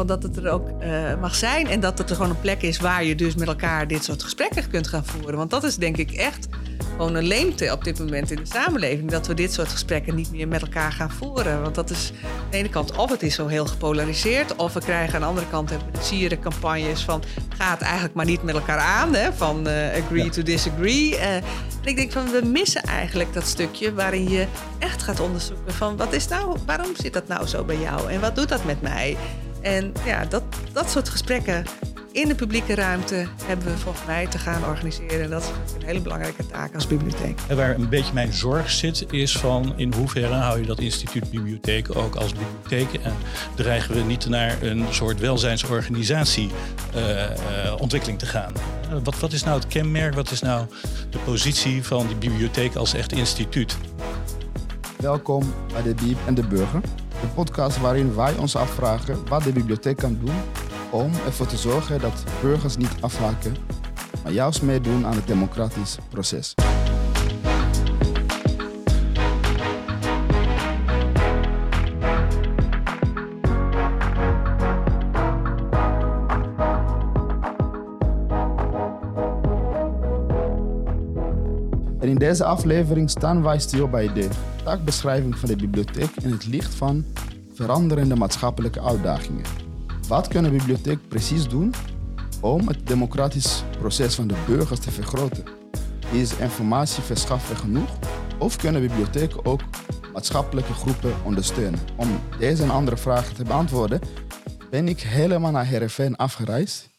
van dat het er ook uh, mag zijn. En dat het er gewoon een plek is waar je dus met elkaar dit soort gesprekken kunt gaan voeren. Want dat is denk ik echt gewoon een leemte op dit moment in de samenleving. Dat we dit soort gesprekken niet meer met elkaar gaan voeren. Want dat is aan de ene kant of het is zo heel gepolariseerd. Of we krijgen aan de andere kant hebben campagnes van ga het eigenlijk maar niet met elkaar aan. Hè, van uh, agree to disagree. Uh, en ik denk van we missen eigenlijk dat stukje waarin je echt gaat onderzoeken van wat is nou, waarom zit dat nou zo bij jou? En wat doet dat met mij? En ja, dat, dat soort gesprekken in de publieke ruimte hebben we volgens mij te gaan organiseren. En dat is een hele belangrijke taak als bibliotheek. En waar een beetje mijn zorg zit, is van in hoeverre hou je dat instituut bibliotheek ook als bibliotheek en dreigen we niet naar een soort welzijnsorganisatie uh, ontwikkeling te gaan. Uh, wat, wat is nou het kenmerk, wat is nou de positie van die bibliotheek als echt instituut? Welkom bij de Bieb en de Burger. De podcast waarin wij ons afvragen wat de bibliotheek kan doen om ervoor te zorgen dat burgers niet afhaken, maar juist meedoen aan het democratisch proces. Deze aflevering staan wij stil bij de taakbeschrijving van de bibliotheek in het licht van veranderende maatschappelijke uitdagingen. Wat kan een bibliotheek precies doen om het democratisch proces van de burgers te vergroten? Is informatie verschaffen genoeg? Of kunnen bibliotheken ook maatschappelijke groepen ondersteunen? Om deze en andere vragen te beantwoorden, ben ik helemaal naar Heerenveen afgereisd.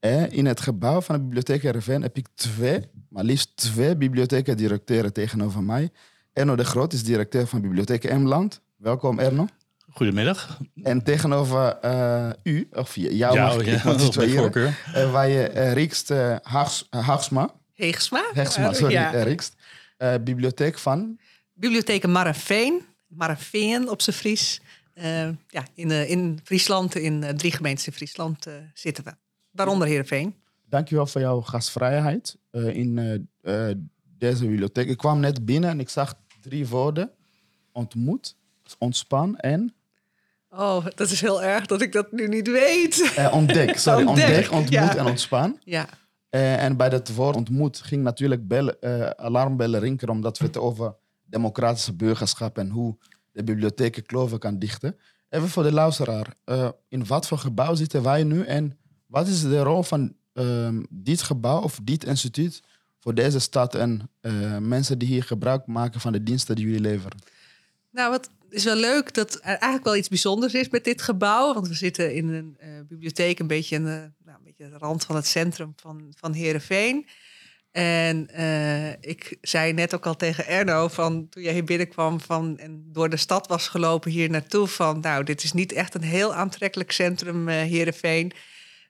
En in het gebouw van de bibliotheek Heerenveen heb ik twee, maar liefst twee bibliothekendirecteuren tegenover mij. Erno de Groot is directeur van Bibliotheek Emland. Welkom Erno. Goedemiddag. En tegenover uh, u, of jou, ja, mag ik, want twee hier, uh, waar je uh, Riekst uh, Haags, Haagsma. Heegsma. Heegsma, sorry, ja. Riekst. bibliotheek van? Bibliotheek Marrenveen. Marrenveen op zijn Fries. ja, in, in Friesland, in drie gemeentes in Friesland zitten we. Waaronder Heerenveen. Dankjewel voor jouw gastvrijheid in deze bibliotheek. Ik kwam net binnen en ik zag drie woorden. Ontmoet, ontspan en... Oh, dat is heel erg dat ik dat nu niet weet. Ontdek, sorry. ontdek, ontmoet en ontspan. Ja. En bij dat woord ontmoet ging natuurlijk bellen, alarmbellen rinkeren, omdat we het over democratische burgerschap en hoe de bibliotheek kloven kan dichten. Even voor de luisteraar, in wat voor gebouw zitten wij nu en wat is de rol van ehm, dit gebouw of dit instituut voor deze stad en mensen die hier gebruik maken van de diensten die jullie leveren? Nou, wat is wel leuk dat er eigenlijk wel iets bijzonders is met dit gebouw. Want we zitten in een uh, bibliotheek, een beetje, een, uh, nou, een beetje de rand van het centrum van, van Heerenveen. En uh, ik zei net ook al tegen Erno, van, toen jij hier binnenkwam van, en door de stad was gelopen hier naartoe, van nou, dit is niet echt een heel aantrekkelijk centrum, Heerenveen.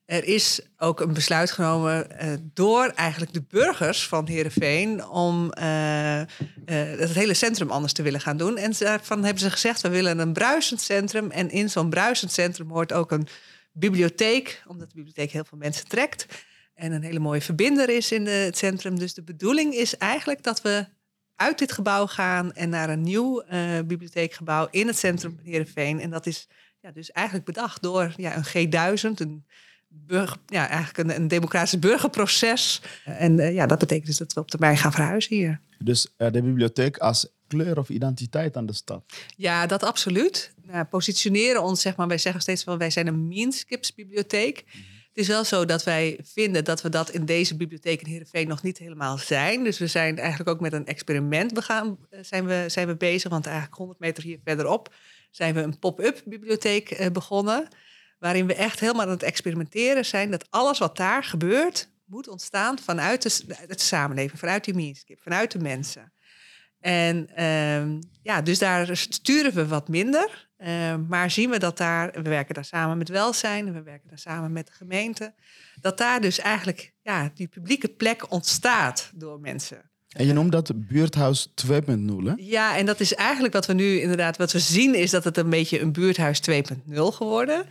Er is ook een besluit genomen uh, door eigenlijk de burgers van Heerenveen om uh, het hele centrum anders te willen gaan doen. En daarvan hebben ze gezegd, we willen een bruisend centrum. En in zo'n bruisend centrum hoort ook een bibliotheek, omdat de bibliotheek heel veel mensen trekt. En een hele mooie verbinder is in het centrum. Dus de bedoeling is eigenlijk dat we uit dit gebouw gaan en naar een nieuw bibliotheekgebouw in het centrum van Heerenveen. En dat is ja, dus eigenlijk bedacht door ja, een G1000, een burger, ja, eigenlijk een, een democratisch burgerproces. En uh, ja, dat betekent dus dat we op termijn gaan verhuizen hier. Dus uh, de bibliotheek als kleur of identiteit aan de stad? Ja, dat absoluut. Nou, positioneren ons, zeg maar, wij zeggen steeds wel, wij zijn een meanskipsbibliotheek. Mm Het is wel zo dat wij vinden dat we dat in deze bibliotheek in Heerenveen nog niet helemaal zijn. Dus we zijn eigenlijk ook met een experiment begaan, eh, zijn, we, zijn we bezig. Want eigenlijk 100 meter hier verderop zijn we een pop-up bibliotheek begonnen waarin we echt helemaal aan het experimenteren zijn dat alles wat daar gebeurt moet ontstaan vanuit de, het samenleving, vanuit die meanskip, vanuit de mensen. En ehm, ja, dus daar sturen we wat minder. Uh, maar zien we dat daar, we werken daar samen met welzijn, we werken daar samen met de gemeente, dat daar dus eigenlijk ja, die publieke plek ontstaat door mensen. En je noemt dat buurthuis 2.0, hè? Ja, en dat is eigenlijk wat we nu inderdaad, wat we zien, is dat het een beetje een buurthuis 2.0 geworden.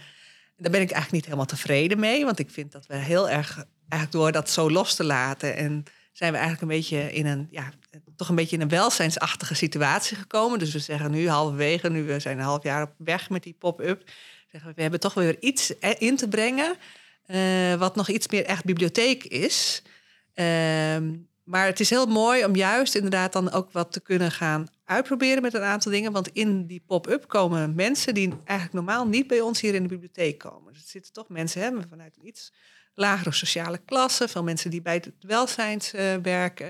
Daar ben ik eigenlijk niet helemaal tevreden mee. Want ik vind dat we heel erg, eigenlijk door dat zo los te laten. En zijn we eigenlijk een beetje in een, ja, toch een beetje in een welzijnsachtige situatie gekomen. Dus we zeggen nu halverwege, nu we zijn een half jaar op weg met die pop-up. zeggen we hebben toch weer iets in te brengen. wat nog iets meer echt bibliotheek is. Ehm, maar het is heel mooi om juist inderdaad dan ook wat te kunnen gaan uitproberen met een aantal dingen. Want in die pop-up komen mensen die eigenlijk normaal niet bij ons hier in de bibliotheek komen. Dus er zitten toch mensen hè, vanuit een iets lagere sociale klasse. Veel mensen die bij het welzijnswerk uh,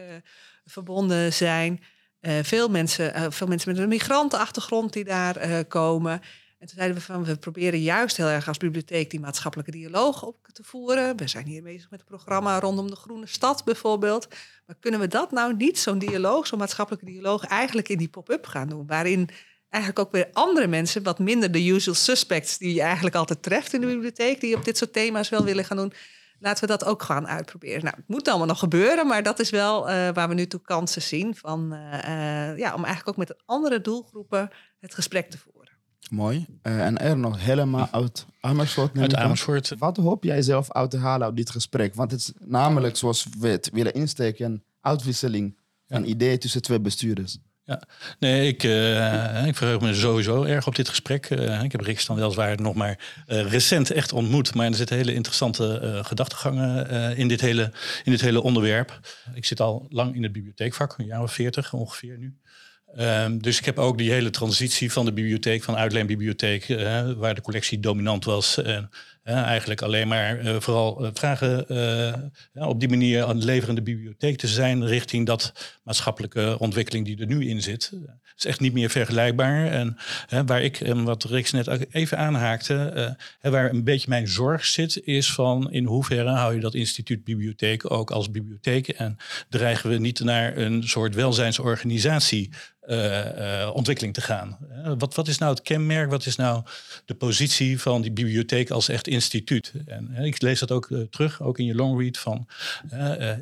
verbonden zijn. Uh, veel, mensen, uh, veel mensen met een migrantenachtergrond die daar komen. En toen zeiden we van, we proberen juist heel erg als bibliotheek die maatschappelijke dialoog op te voeren. We zijn hier bezig met het programma rondom de Groene Stad bijvoorbeeld. Maar kunnen we dat nou niet, zo'n dialoog, zo'n maatschappelijke dialoog, eigenlijk in die pop-up gaan doen? Waarin eigenlijk ook weer andere mensen, wat minder de usual suspects die je eigenlijk altijd treft in de bibliotheek, die op dit soort thema's wel willen gaan doen. Laten we dat ook gaan uitproberen. Nou, het moet allemaal nog gebeuren, maar dat is wel uh, waar we nu toe kansen zien. Van, uh, uh, ja, om eigenlijk ook met andere doelgroepen het gesprek te voeren. Mooi. Uh, en er nog helemaal uit Amersfoort. Uit Amersfoort. Wat hoop jij zelf uit te halen uit dit gesprek? Want het is namelijk zoals we het willen insteken, een uitwisseling van ideeën tussen twee bestuurders. Ja, nee, ik, uh, ik verheug me sowieso erg op dit gesprek. Uh, ik heb Riks dan weliswaar nog maar uh, recent echt ontmoet. Maar er zitten hele interessante gedachtegangen in, dit hele, in dit hele onderwerp. Ik zit al lang in het bibliotheekvak, een jaar of veertig ongeveer nu. Um, dus ik heb ook die hele transitie van de bibliotheek, van uitleenbibliotheek, uh, waar de collectie dominant was. En uh, eigenlijk alleen maar vooral vragen op die manier aan de leverende bibliotheek te zijn richting dat maatschappelijke ontwikkeling die er nu in zit. Het is echt niet meer vergelijkbaar. En waar ik, en wat Rix net even aanhaakte, waar een beetje mijn zorg zit, is van in hoeverre hou je dat instituut bibliotheek ook als bibliotheek en dreigen we niet naar een soort welzijnsorganisatie ontwikkeling te gaan. wat, wat is nou het kenmerk? Wat is nou de positie van die bibliotheek als echt instituut? En ik lees dat ook terug, ook in je longread, van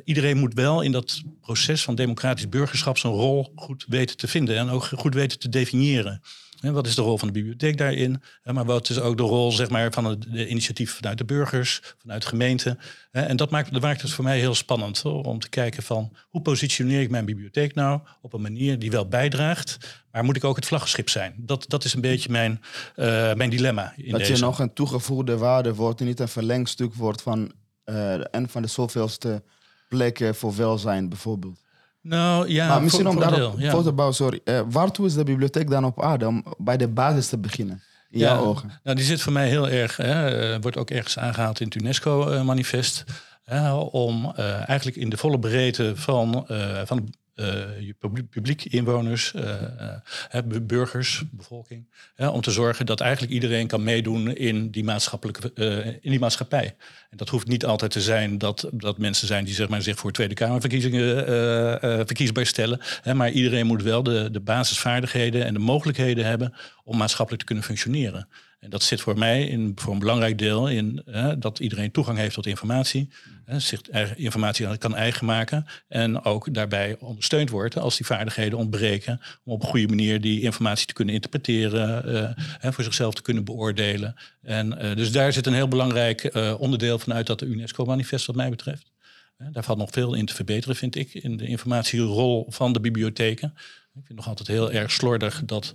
iedereen moet wel in dat proces van democratisch burgerschap zijn rol goed weten te vinden en ook goed weten te definiëren. Wat is de rol van de bibliotheek daarin? Maar wat is ook de rol zeg maar, van het initiatief vanuit de burgers, vanuit de gemeente? En dat maakt, dat maakt het voor mij heel spannend om te kijken van hoe positioneer ik mijn bibliotheek nou op een manier die wel bijdraagt, maar moet ik ook het vlaggenschip zijn? Dat, dat is een beetje mijn, uh, mijn dilemma. In dat deze. je nog een toegevoegde waarde wordt en niet een verlengstuk wordt van uh, en van de zoveelste plekken voor welzijn bijvoorbeeld. Nou ja, maar misschien om daarop ja. voor te bouwen, sorry. Uh, waartoe is de bibliotheek dan op aarde? Om bij de basis te beginnen, in ja, jouw ogen. Nou, die zit voor mij heel erg, hè, uh, wordt ook ergens aangehaald in het UNESCO-manifest. Uh, om eigenlijk in de volle breedte van, van je publiek, inwoners, uh, burgers, bevolking. om te zorgen dat eigenlijk iedereen kan meedoen in die, maatschappelijke, in die maatschappij. En dat hoeft niet altijd te zijn dat, dat mensen zijn die zeg maar, zich voor Tweede Kamerverkiezingen verkiesbaar stellen. Maar iedereen moet wel de, de basisvaardigheden en de mogelijkheden hebben om maatschappelijk te kunnen functioneren. En dat zit voor mij in, voor een belangrijk deel in dat iedereen toegang heeft tot informatie, hè, zich informatie kan eigen maken en ook daarbij ondersteund wordt als die vaardigheden ontbreken om op een goede manier die informatie te kunnen interpreteren, hè, voor zichzelf te kunnen beoordelen. En uh, dus daar zit een heel belangrijk uh, onderdeel vanuit dat UNESCO-manifest wat mij betreft. Daar valt nog veel in te verbeteren, vind ik, in de informatierol van de bibliotheken. Ik vind nog altijd heel erg slordig dat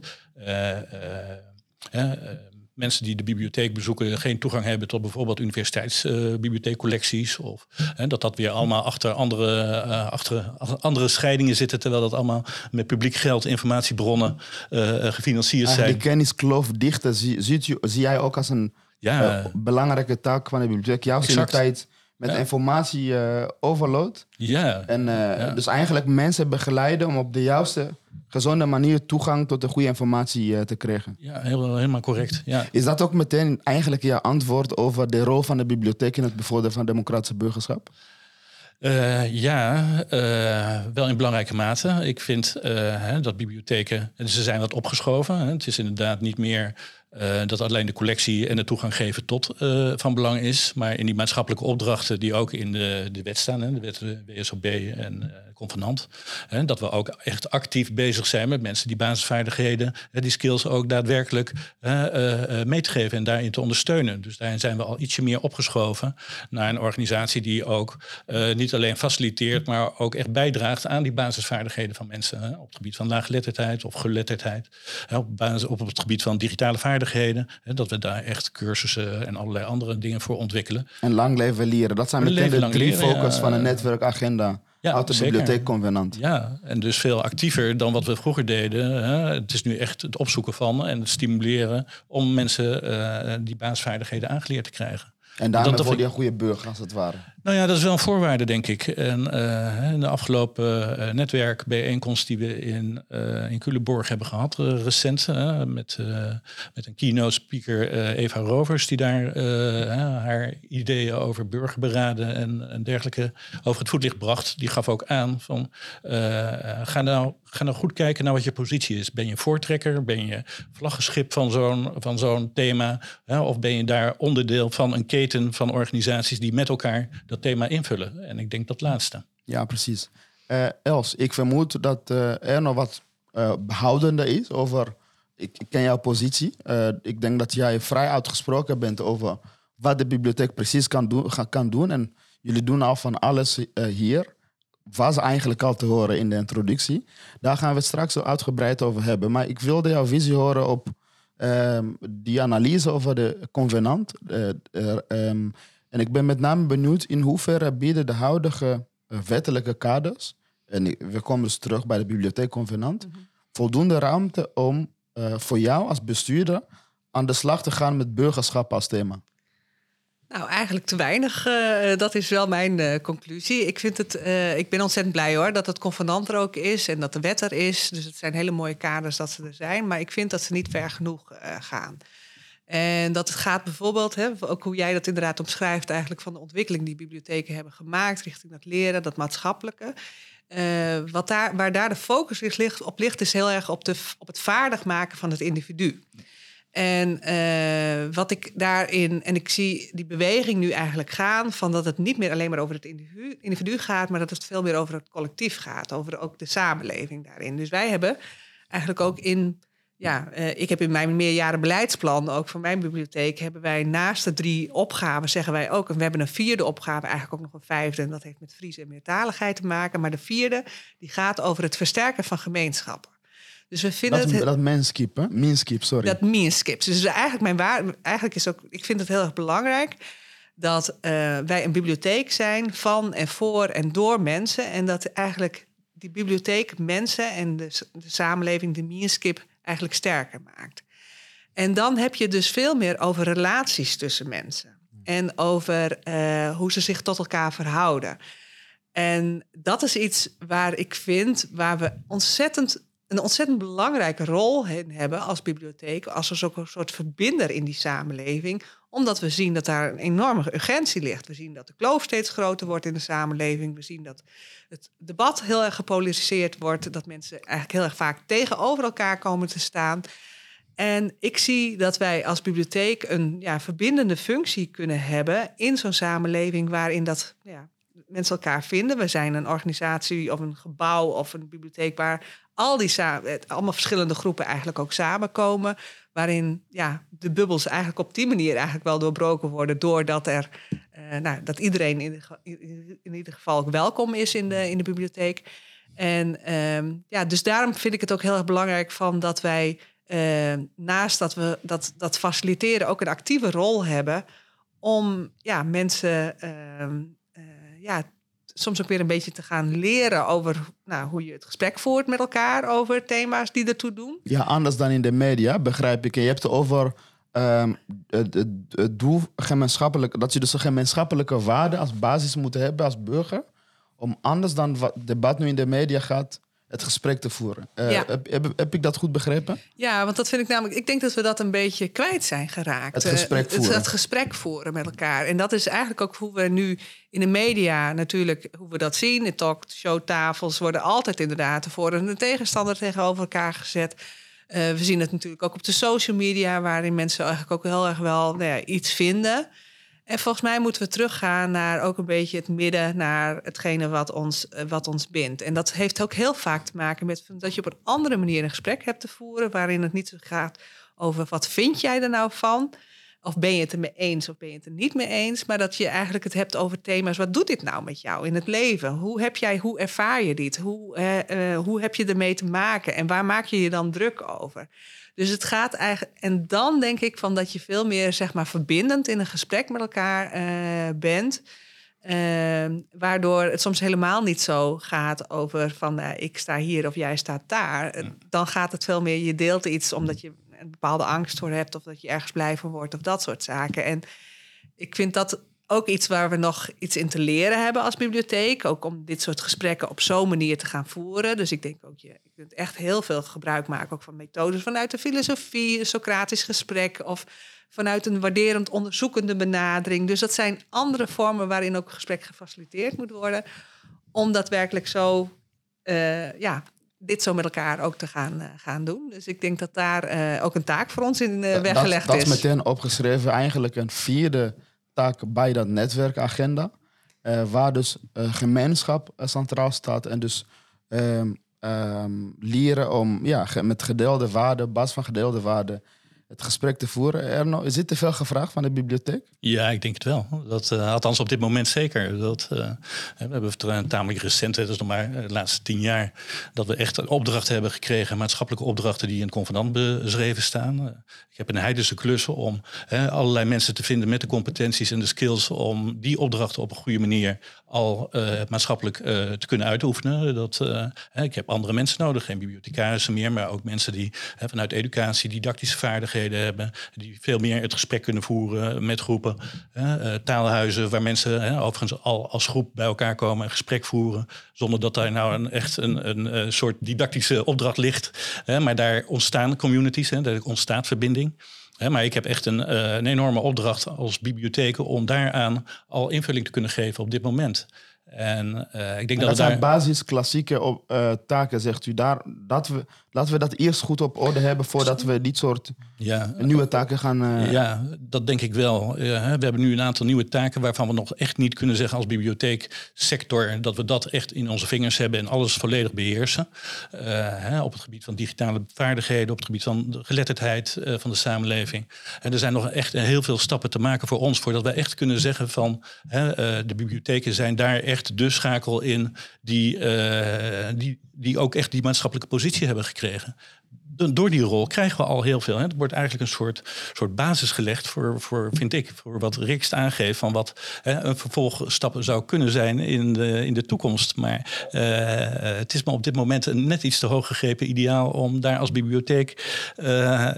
mensen die de bibliotheek bezoeken geen toegang hebben tot bijvoorbeeld universiteitsbibliotheekcollecties. Of hè, dat dat weer allemaal achter andere, uh, achter andere scheidingen zitten, terwijl dat allemaal met publiek geld, informatiebronnen uh, gefinancierd zijn. Die kenniskloof dichten zie, ziet je, zie jij ook als een ja. belangrijke taak van de bibliotheek. De tijd met ja. informatie overload. Ja. En ja. dus eigenlijk mensen begeleiden om op de juiste gezonde manier toegang tot de goede informatie uh, te krijgen. Ja, heel, helemaal correct. Ja. Is dat ook meteen eigenlijk je antwoord over de rol van de bibliotheek in het bevorderen van democratische burgerschap? Uh, ja, uh, wel in belangrijke mate. Ik vind hè, dat bibliotheken, ze zijn wat opgeschoven. Hè. Het is inderdaad niet meer uh, dat alleen de collectie en de toegang geven tot uh, van belang is. Maar in die maatschappelijke opdrachten die ook in de, de wet staan, hè, de wet WSOB en convenant. Hè, dat we ook echt actief bezig zijn met mensen die basisvaardigheden, hè, die skills ook daadwerkelijk uh, mee te geven en daarin te ondersteunen. Dus daarin zijn we al ietsje meer opgeschoven naar een organisatie die ook niet alleen faciliteert, maar ook echt bijdraagt aan die basisvaardigheden van mensen. Hè, op het gebied van laaggeletterdheid of geletterdheid. Hè, op, basis, op het gebied van digitale vaardigheden. Hè, dat we daar echt cursussen en allerlei andere dingen voor ontwikkelen. En lang leven leren. Dat zijn meteen de drie focus van een netwerkagenda. Ja, de bibliotheekconvenant. Ja, en dus veel actiever dan wat we vroeger deden. Hè. Het is nu echt het opzoeken van en het stimuleren om mensen uh, die basisvaardigheden aangeleerd te krijgen. En daarmee word je een goede burger, als het ware. Nou ja, dat is wel een voorwaarde, denk ik. En uh, de afgelopen uh, netwerkbijeenkomst die we in, uh, in Culemborg hebben gehad, recent, met, met een keynote speaker Eva Rovers, die daar haar ideeën over burgerberaden en, en dergelijke over het voetlicht bracht. Die gaf ook aan van, ga, nou, ga nou goed kijken naar wat je positie is. Ben je voortrekker? Ben je vlaggenschip van zo'n van zo'n thema? of ben je daar onderdeel van een keten van organisaties die met elkaar dat thema invullen. En ik denk dat laatste. Ja, precies. Uh, Els, ik vermoed dat uh, er nog wat uh, behoudender is over. Ik, ik ken jouw positie. ik denk dat jij vrij uitgesproken bent over wat de bibliotheek precies kan doen. Kan doen. En jullie doen al van alles hier. Was eigenlijk al te horen in de introductie. Daar gaan we het straks zo uitgebreid over hebben. Maar ik wilde jouw visie horen op ehm, die analyse over de convenant. Um, en ik ben met name benieuwd in hoeverre bieden de huidige eh, wettelijke kaders, en we komen dus terug bij de bibliotheekconvenant, mm voldoende ruimte om uh, voor jou als bestuurder aan de slag te gaan met burgerschap als thema? Nou, eigenlijk te weinig. Uh, dat is wel mijn uh, conclusie. Ik, vind het, uh, ik ben ontzettend blij hoor dat het convenant er ook is en dat de wet er is. Dus het zijn hele mooie kaders dat ze er zijn. Maar ik vind dat ze niet ver genoeg gaan. En dat het gaat bijvoorbeeld, hè, ook hoe jij dat inderdaad omschrijft, eigenlijk van de ontwikkeling die bibliotheken hebben gemaakt richting dat leren, dat maatschappelijke. Wat daar, waar daar de focus ligt, op ligt, is heel erg op, de, op het vaardig maken van het individu. En uh, wat ik daarin, en ik zie die beweging nu eigenlijk gaan, van dat het niet meer alleen maar over het individu, gaat, maar dat het veel meer over het collectief gaat, over ook de samenleving daarin. Dus wij hebben eigenlijk ook in ja, uh, ik heb in mijn meerjaren beleidsplan, ook voor mijn bibliotheek, hebben wij naast de drie opgaven, zeggen wij ook, en we hebben een vierde opgave, eigenlijk ook nog een vijfde, en dat heeft met Fries en meertaligheid te maken. Maar de vierde, die gaat over het versterken van gemeenschappen. Dus we vinden dat, het, dat hè? Minskip, sorry. Dat minskip. Dus eigenlijk mijn waar, eigenlijk is ook, ik vind het heel erg belangrijk dat uh, wij een bibliotheek zijn van en voor en door mensen. En dat eigenlijk die bibliotheek mensen en de, de samenleving, de minskip, eigenlijk sterker maakt. En dan heb je dus veel meer over relaties tussen mensen. En over uh, hoe ze zich tot elkaar verhouden. En dat is iets waar ik vind, waar we ontzettend, een ontzettend belangrijke rol in hebben als bibliotheek. Als ook een soort verbinder in die samenleving. Omdat we zien dat daar een enorme urgentie ligt. We zien dat de kloof steeds groter wordt in de samenleving. We zien dat het debat heel erg gepolariseerd wordt. Dat mensen eigenlijk heel erg vaak tegenover elkaar komen te staan. En ik zie dat wij als bibliotheek een ja, verbindende functie kunnen hebben in zo'n samenleving waarin dat ja, mensen elkaar vinden. We zijn een organisatie of een gebouw of een bibliotheek waar al die allemaal verschillende groepen eigenlijk ook samenkomen. Waarin ja, de bubbels eigenlijk op die manier eigenlijk wel doorbroken worden. Doordat er uh, nou, dat iedereen in, in, ieder geval welkom is in de, in de bibliotheek. En um, ja, dus daarom vind ik het ook heel erg belangrijk van dat wij uh, naast dat we dat, dat faciliteren ook een actieve rol hebben om ja, mensen uh, ja, soms ook weer een beetje te gaan leren over nou, hoe je het gesprek voert met elkaar over thema's die ertoe doen. Ja, anders dan in de media, begrijp ik. Je hebt het over het, het, het, doel gemeenschappelijk, dat je dus een gemeenschappelijke waarde als basis moet hebben als burger. Om anders dan wat debat nu in de media gaat, het gesprek te voeren. Uh, heb, heb, ik dat goed begrepen? Ja, want dat vind ik namelijk. Ik denk dat we dat een beetje kwijt zijn geraakt. Het gesprek voeren. Het, het, gesprek voeren met elkaar. En dat is eigenlijk ook hoe we nu in de media natuurlijk, hoe we dat zien. De talkshowtafels worden altijd inderdaad de voor- en de tegenstander tegenover elkaar gezet. Uh, we zien het natuurlijk ook op de social media, waarin mensen eigenlijk ook heel erg wel nou ja, iets vinden. En volgens mij moeten we teruggaan naar ook een beetje het midden, naar hetgene wat ons, eh, wat ons bindt. En dat heeft ook heel vaak te maken met dat je op een andere manier een gesprek hebt te voeren, waarin het niet zo gaat over wat vind jij er nou van, of ben je het er mee eens of ben je het er niet mee eens, maar dat je eigenlijk het hebt over thema's. Wat doet dit nou met jou in het leven? Hoe heb jij, hoe ervaar je dit? Hoe, uh, hoe heb je ermee te maken en waar maak je je dan druk over? Dus het gaat eigenlijk. En dan denk ik van dat je veel meer zeg maar verbindend in een gesprek met elkaar uh, bent. Uh, waardoor het soms helemaal niet zo gaat over van uh, ik sta hier of jij staat daar. Dan gaat het veel meer, je deelt iets omdat je een bepaalde angst voor hebt of dat je ergens blij van wordt of dat soort zaken. En ik vind dat ook iets waar we nog iets in te leren hebben als bibliotheek. Ook om dit soort gesprekken op zo'n manier te gaan voeren. Dus ik denk ook, je, je kunt echt heel veel gebruik maken ook van methodes vanuit de filosofie, een Socratisch gesprek of vanuit een waarderend onderzoekende benadering. Dus dat zijn andere vormen waarin ook gesprek gefaciliteerd moet worden. Om daadwerkelijk zo, uh, ja, dit zo met elkaar ook te gaan, uh, gaan doen. Dus ik denk dat daar uh, ook een taak voor ons in weggelegd dat, is. Dat is meteen opgeschreven, eigenlijk een vierde bij dat netwerkagenda. Uh, waar dus uh, gemeenschap centraal staat en dus um, um, leren om ja, met gedeelde waarden, basis van gedeelde waarden, het gesprek te voeren. Erno, is dit te veel gevraagd van de bibliotheek? Ja, ik denk het wel. Dat, uh, althans op dit moment zeker. Dat, uh, we hebben tamelijk recent, dat is nog maar de laatste tien jaar, dat we echt opdrachten hebben gekregen, maatschappelijke opdrachten die in het convenant beschreven staan. Ik heb een heidense klus om allerlei mensen te vinden met de competenties en de skills om die opdrachten op een goede manier al maatschappelijk te kunnen uitoefenen. Dat, ik heb andere mensen nodig, geen bibliothecarissen meer, maar ook mensen die vanuit educatie, didactische vaardigheden hebben, die veel meer het gesprek kunnen voeren met groepen. Uh, taalhuizen waar mensen overigens al als groep bij elkaar komen en gesprek voeren. Zonder dat daar nou een, echt een, een, een soort didactische opdracht ligt. maar daar ontstaan communities, daar ontstaat verbinding. maar ik heb echt een, een enorme opdracht als bibliotheken om daaraan al invulling te kunnen geven op dit moment. En uh, ik denk en dat, dat zijn daar... basis klassieke op, uh, taken, zegt u. Daar, dat we, laten we dat eerst goed op orde hebben voordat we dit soort ja, nieuwe taken gaan. Uh... Ja, dat denk ik wel. we hebben nu een aantal nieuwe taken waarvan we nog echt niet kunnen zeggen als bibliotheeksector dat we dat echt in onze vingers hebben en alles volledig beheersen. Hè, op het gebied van digitale vaardigheden, op het gebied van de geletterdheid van de samenleving. En er zijn nog echt heel veel stappen te maken voor ons voordat we echt kunnen zeggen van de bibliotheken zijn daar echt de schakel in die, die, die ook echt die maatschappelijke positie hebben gekregen. Door die rol krijgen we al heel veel. Het wordt eigenlijk een soort, soort basis gelegd voor, voor, vind ik, voor wat Rikst aangeeft van wat hè, een vervolgstap zou kunnen zijn in de, in de toekomst. Maar uh, het is me op dit moment een net iets te hoog gegrepen ideaal om daar als bibliotheek uh,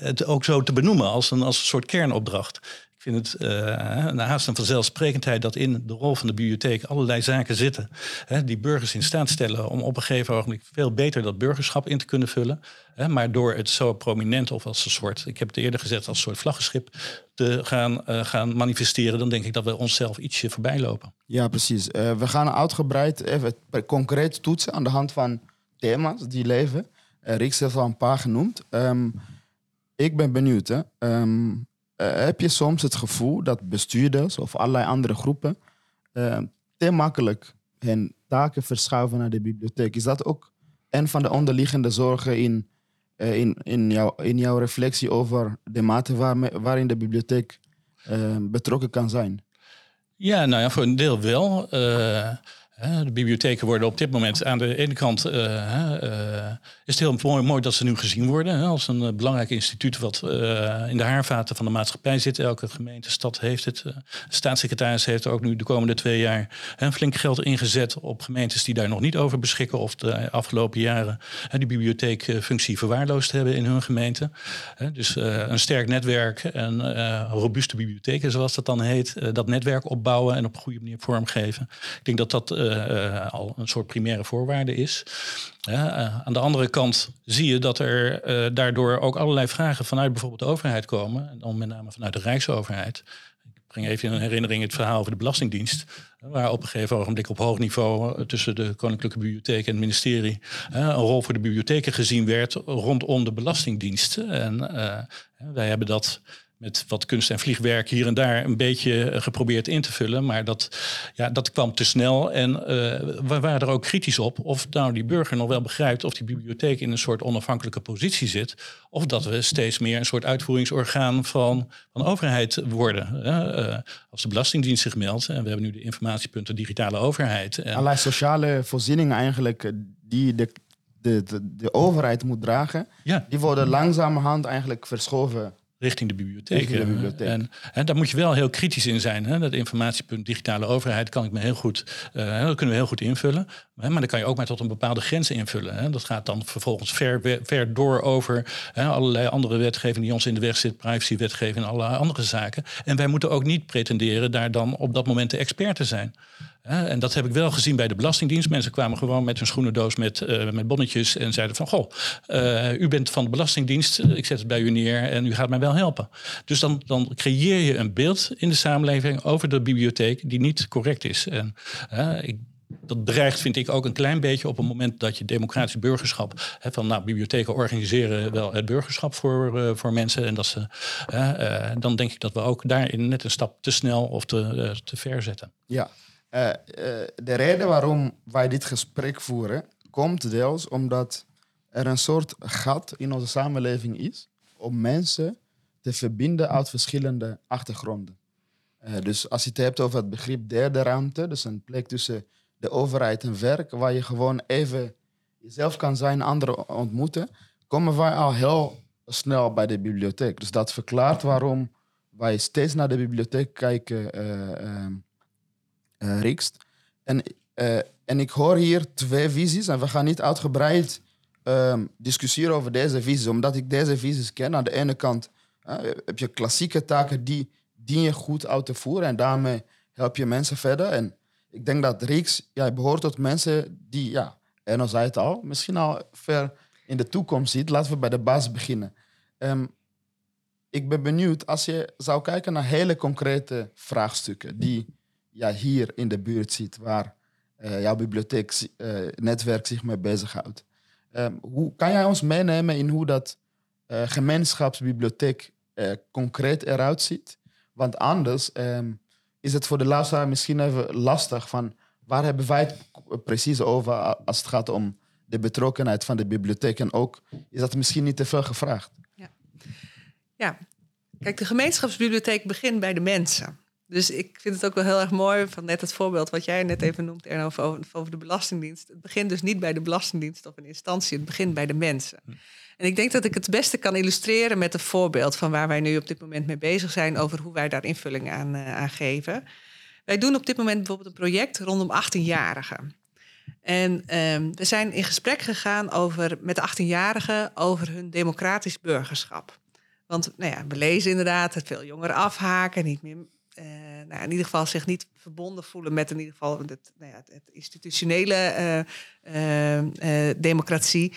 het ook zo te benoemen als een, als een soort kernopdracht. Vind het uh, haast een vanzelfsprekendheid dat in de rol van de bibliotheek allerlei zaken zitten. Hè, die burgers in staat stellen om op een gegeven ogenblik veel beter dat burgerschap in te kunnen vullen. Hè, maar door het zo prominent of als een soort, ik heb het eerder gezegd, als een soort vlaggenschip te gaan, uh, gaan manifesteren, dan denk ik dat we onszelf ietsje voorbij lopen. Ja, precies. Uh, we gaan uitgebreid even concreet toetsen aan de hand van thema's die leven. Uh, Riks heeft al een paar genoemd. Um, ik ben benieuwd. Hè? Uh, heb je soms het gevoel dat bestuurders of allerlei andere groepen uh, te makkelijk hun taken verschuiven naar de bibliotheek? Is dat ook een van de onderliggende zorgen in, uh, in, in, jouw, in jouw reflectie over de mate waar, waarin de bibliotheek betrokken kan zijn? Ja, nou ja, voor een deel wel. De bibliotheken worden op dit moment aan de ene kant uh, uh, is het heel mooi, mooi dat ze nu gezien worden hè, als een uh, belangrijk instituut wat in de haarvaten van de maatschappij zit. Elke gemeente, stad heeft het. De staatssecretaris heeft ook nu de komende twee jaar hè, flink geld ingezet op gemeentes die daar nog niet over beschikken of de afgelopen jaren die bibliotheekfunctie verwaarloosd hebben in hun gemeente. Dus een sterk netwerk en robuuste bibliotheken, zoals dat dan heet, dat netwerk opbouwen en op een goede manier vormgeven. Ik denk dat dat uh, al een soort primaire voorwaarde is. Uh, aan de andere kant zie je dat er uh, daardoor ook allerlei vragen vanuit bijvoorbeeld de overheid komen. En dan met name vanuit de Rijksoverheid. Ik breng even in herinnering het verhaal over de Belastingdienst. Waar op een gegeven ogenblik op hoog niveau tussen de Koninklijke Bibliotheek en het ministerie een rol voor de bibliotheken gezien werd rondom de Belastingdienst. En wij hebben dat met wat kunst en vliegwerk hier en daar een beetje eh, geprobeerd in te vullen. Maar dat, ja, dat kwam te snel. En uh, we waren er ook kritisch op of nou die burger nog wel begrijpt of die bibliotheek in een soort onafhankelijke positie zit. Of dat we steeds meer een soort uitvoeringsorgaan van, van overheid worden. Uh, als de Belastingdienst zich meldt, en we hebben nu de informatiepunten digitale overheid. En... Allerlei sociale voorzieningen eigenlijk die de, de, de, de overheid moet dragen, ja. die worden langzamerhand eigenlijk verschoven richting de bibliotheek. En, en daar moet je wel heel kritisch in zijn. Hè? Dat informatiepunt digitale overheid kan ik me heel goed, uh, dat kunnen we heel goed invullen. Maar dan kan je ook maar tot een bepaalde grens invullen. Hè? Dat gaat dan vervolgens ver, ver door over hè, allerlei andere wetgeving die ons in de weg zit, privacywetgeving en allerlei andere zaken. En wij moeten ook niet pretenderen daar dan op dat moment de expert te zijn. En dat heb ik wel gezien bij de Belastingdienst. Mensen kwamen gewoon met hun schoenendoos met, uh, met bonnetjes en zeiden van... goh, uh, u bent van de Belastingdienst, ik zet het bij u neer en u gaat mij wel helpen. Dus dan, dan creëer je een beeld in de samenleving over de bibliotheek die niet correct is. En ik dat dreigt, vind ik, ook een klein beetje op het moment dat je democratisch burgerschap. Hè, van nou, bibliotheken organiseren wel het burgerschap voor, uh, voor mensen. En dat ze, dan denk ik dat we ook daarin net een stap te snel of te, te ver zetten. Ja, uh, de reden waarom wij dit gesprek voeren, komt deels omdat er een soort gat in onze samenleving is om mensen te verbinden uit verschillende achtergronden. Uh, dus als je het hebt over het begrip derde ruimte, dus een plek tussen de overheid en werk, waar je gewoon even jezelf kan zijn, anderen ontmoeten, komen wij al heel snel bij de bibliotheek. Dus dat verklaart waarom wij steeds naar de bibliotheek kijken uh, En, uh, en ik hoor hier twee visies en we gaan niet uitgebreid um, discussiëren over deze visies, omdat ik deze visies ken. Aan de ene kant heb je klassieke taken die dien je goed uit te voeren en daarmee help je mensen verder. En ik denk dat Rieks ja, behoort tot mensen die, ja, en zei het al, misschien al ver in de toekomst ziet. Laten we bij de basis beginnen. Um, ik ben benieuwd als je zou kijken naar hele concrete vraagstukken die ja, hier in de buurt ziet, waar uh, jouw bibliotheeknetwerk uh, zich mee bezighoudt. Um, hoe kan jij ons meenemen in hoe dat uh, gemeenschapsbibliotheek concreet eruit ziet? Want anders um, is het voor de luisteraar misschien even lastig van waar hebben wij het precies over als het gaat om de betrokkenheid van de bibliotheek en ook is dat misschien niet te veel gevraagd? Ja, ja. kijk, de gemeenschapsbibliotheek begint bij de mensen. Dus ik vind het ook wel heel erg mooi van net het voorbeeld wat jij net even noemt, Erno, over, over de Belastingdienst. Het begint dus niet bij de Belastingdienst of een instantie, het begint bij de mensen. Hm. En ik denk dat ik het beste kan illustreren met een voorbeeld van waar wij nu op dit moment mee bezig zijn over hoe wij daar invulling aan, uh, aan geven. Wij doen op dit moment bijvoorbeeld een project rondom 18-jarigen. En um, we zijn in gesprek gegaan over, met 18-jarigen over hun democratisch burgerschap. Want nou ja, we lezen inderdaad dat veel jongeren afhaken, niet meer uh, nou, in ieder geval zich niet verbonden voelen met in ieder geval het, nou ja, het institutionele uh, uh, democratie.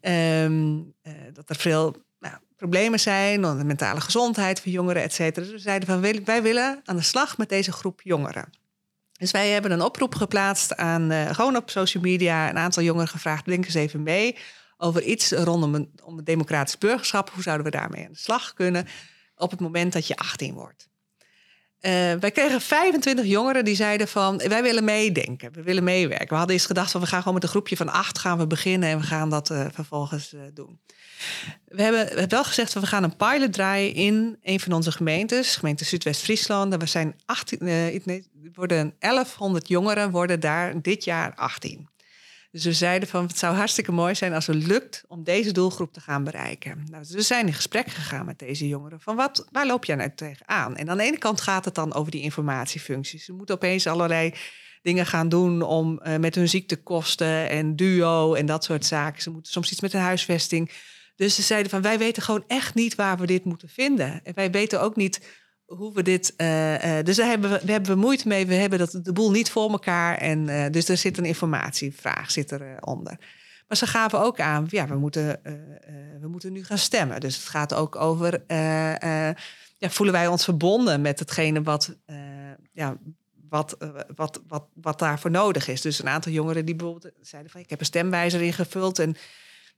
Um, dat er veel nou, problemen zijn, de mentale gezondheid van jongeren, et cetera. Dus we zeiden van wij willen aan de slag met deze groep jongeren. Dus wij hebben een oproep geplaatst aan gewoon op social media een aantal jongeren gevraagd: denk eens even mee over iets rondom het democratisch burgerschap. Hoe zouden we daarmee aan de slag kunnen op het moment dat je 18 wordt? Uh, wij kregen 25 jongeren die zeiden van wij willen meedenken, we willen meewerken. We hadden eens gedacht van we gaan gewoon met een groepje van acht gaan we beginnen en we gaan dat uh, vervolgens uh, doen. We hebben, we hebben wel gezegd van we gaan een pilot draaien in een van onze gemeentes, gemeente Zuidwest-Friesland. En we zijn 18, nee, worden 1100 jongeren worden daar dit jaar 18. Dus we zeiden van het zou hartstikke mooi zijn als het lukt om deze doelgroep te gaan bereiken. Nou, dus we zijn in gesprek gegaan met deze jongeren. Van wat, waar loop jij nou tegenaan? En aan de ene kant gaat het dan over die informatiefuncties. Ze moeten opeens allerlei dingen gaan doen om uh, met hun ziektekosten en duo en dat soort zaken. Ze moeten soms iets met hun huisvesting. Dus ze zeiden van wij weten gewoon echt niet waar we dit moeten vinden. En wij weten ook niet hoe we dit. Uh, uh, dus daar hebben we, hebben moeite mee. We hebben dat, de boel niet voor elkaar. En, uh, dus er zit een informatievraag zit er, onder. Maar ze gaven ook aan, ja, we moeten, we moeten nu gaan stemmen. Dus het gaat ook over, ja, voelen wij ons verbonden met hetgene wat, ja, wat, wat, wat, wat daarvoor nodig is. Dus een aantal jongeren die bijvoorbeeld zeiden van, ik heb een stemwijzer ingevuld en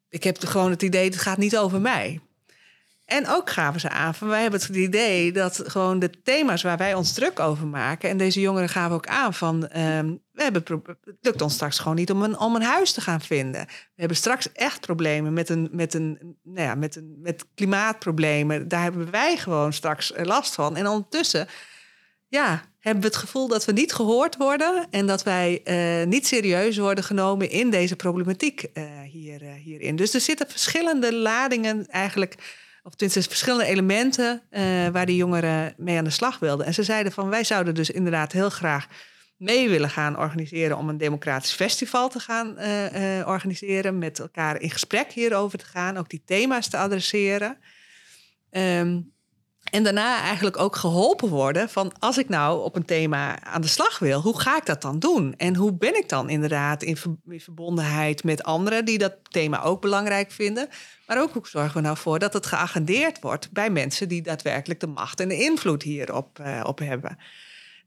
ik heb gewoon het idee, het gaat niet over mij. En ook gaven ze aan van wij hebben het idee dat gewoon de thema's waar wij ons druk over maken. En deze jongeren gaven ook aan van ehm, we hebben het lukt ons straks gewoon niet om een, om een huis te gaan vinden. We hebben straks echt problemen met een, met een, nou ja, met een met klimaatproblemen. Daar hebben wij gewoon straks last van. En ondertussen ja, hebben we het gevoel dat we niet gehoord worden en dat wij uh, niet serieus worden genomen in deze problematiek uh, hier, hierin. Dus er zitten verschillende ladingen eigenlijk, of tenminste verschillende elementen waar die jongeren mee aan de slag wilden. En ze zeiden van wij zouden dus inderdaad heel graag mee willen gaan organiseren om een democratisch festival te gaan organiseren, met elkaar in gesprek hierover te gaan, ook die thema's te adresseren. Um, en daarna eigenlijk ook geholpen worden van als ik nou op een thema aan de slag wil, hoe ga ik dat dan doen? En hoe ben ik dan inderdaad in, verbondenheid met anderen die dat thema ook belangrijk vinden? Maar ook hoe zorgen we nou voor dat het geagendeerd wordt bij mensen die daadwerkelijk de macht en de invloed hierop uh, op hebben?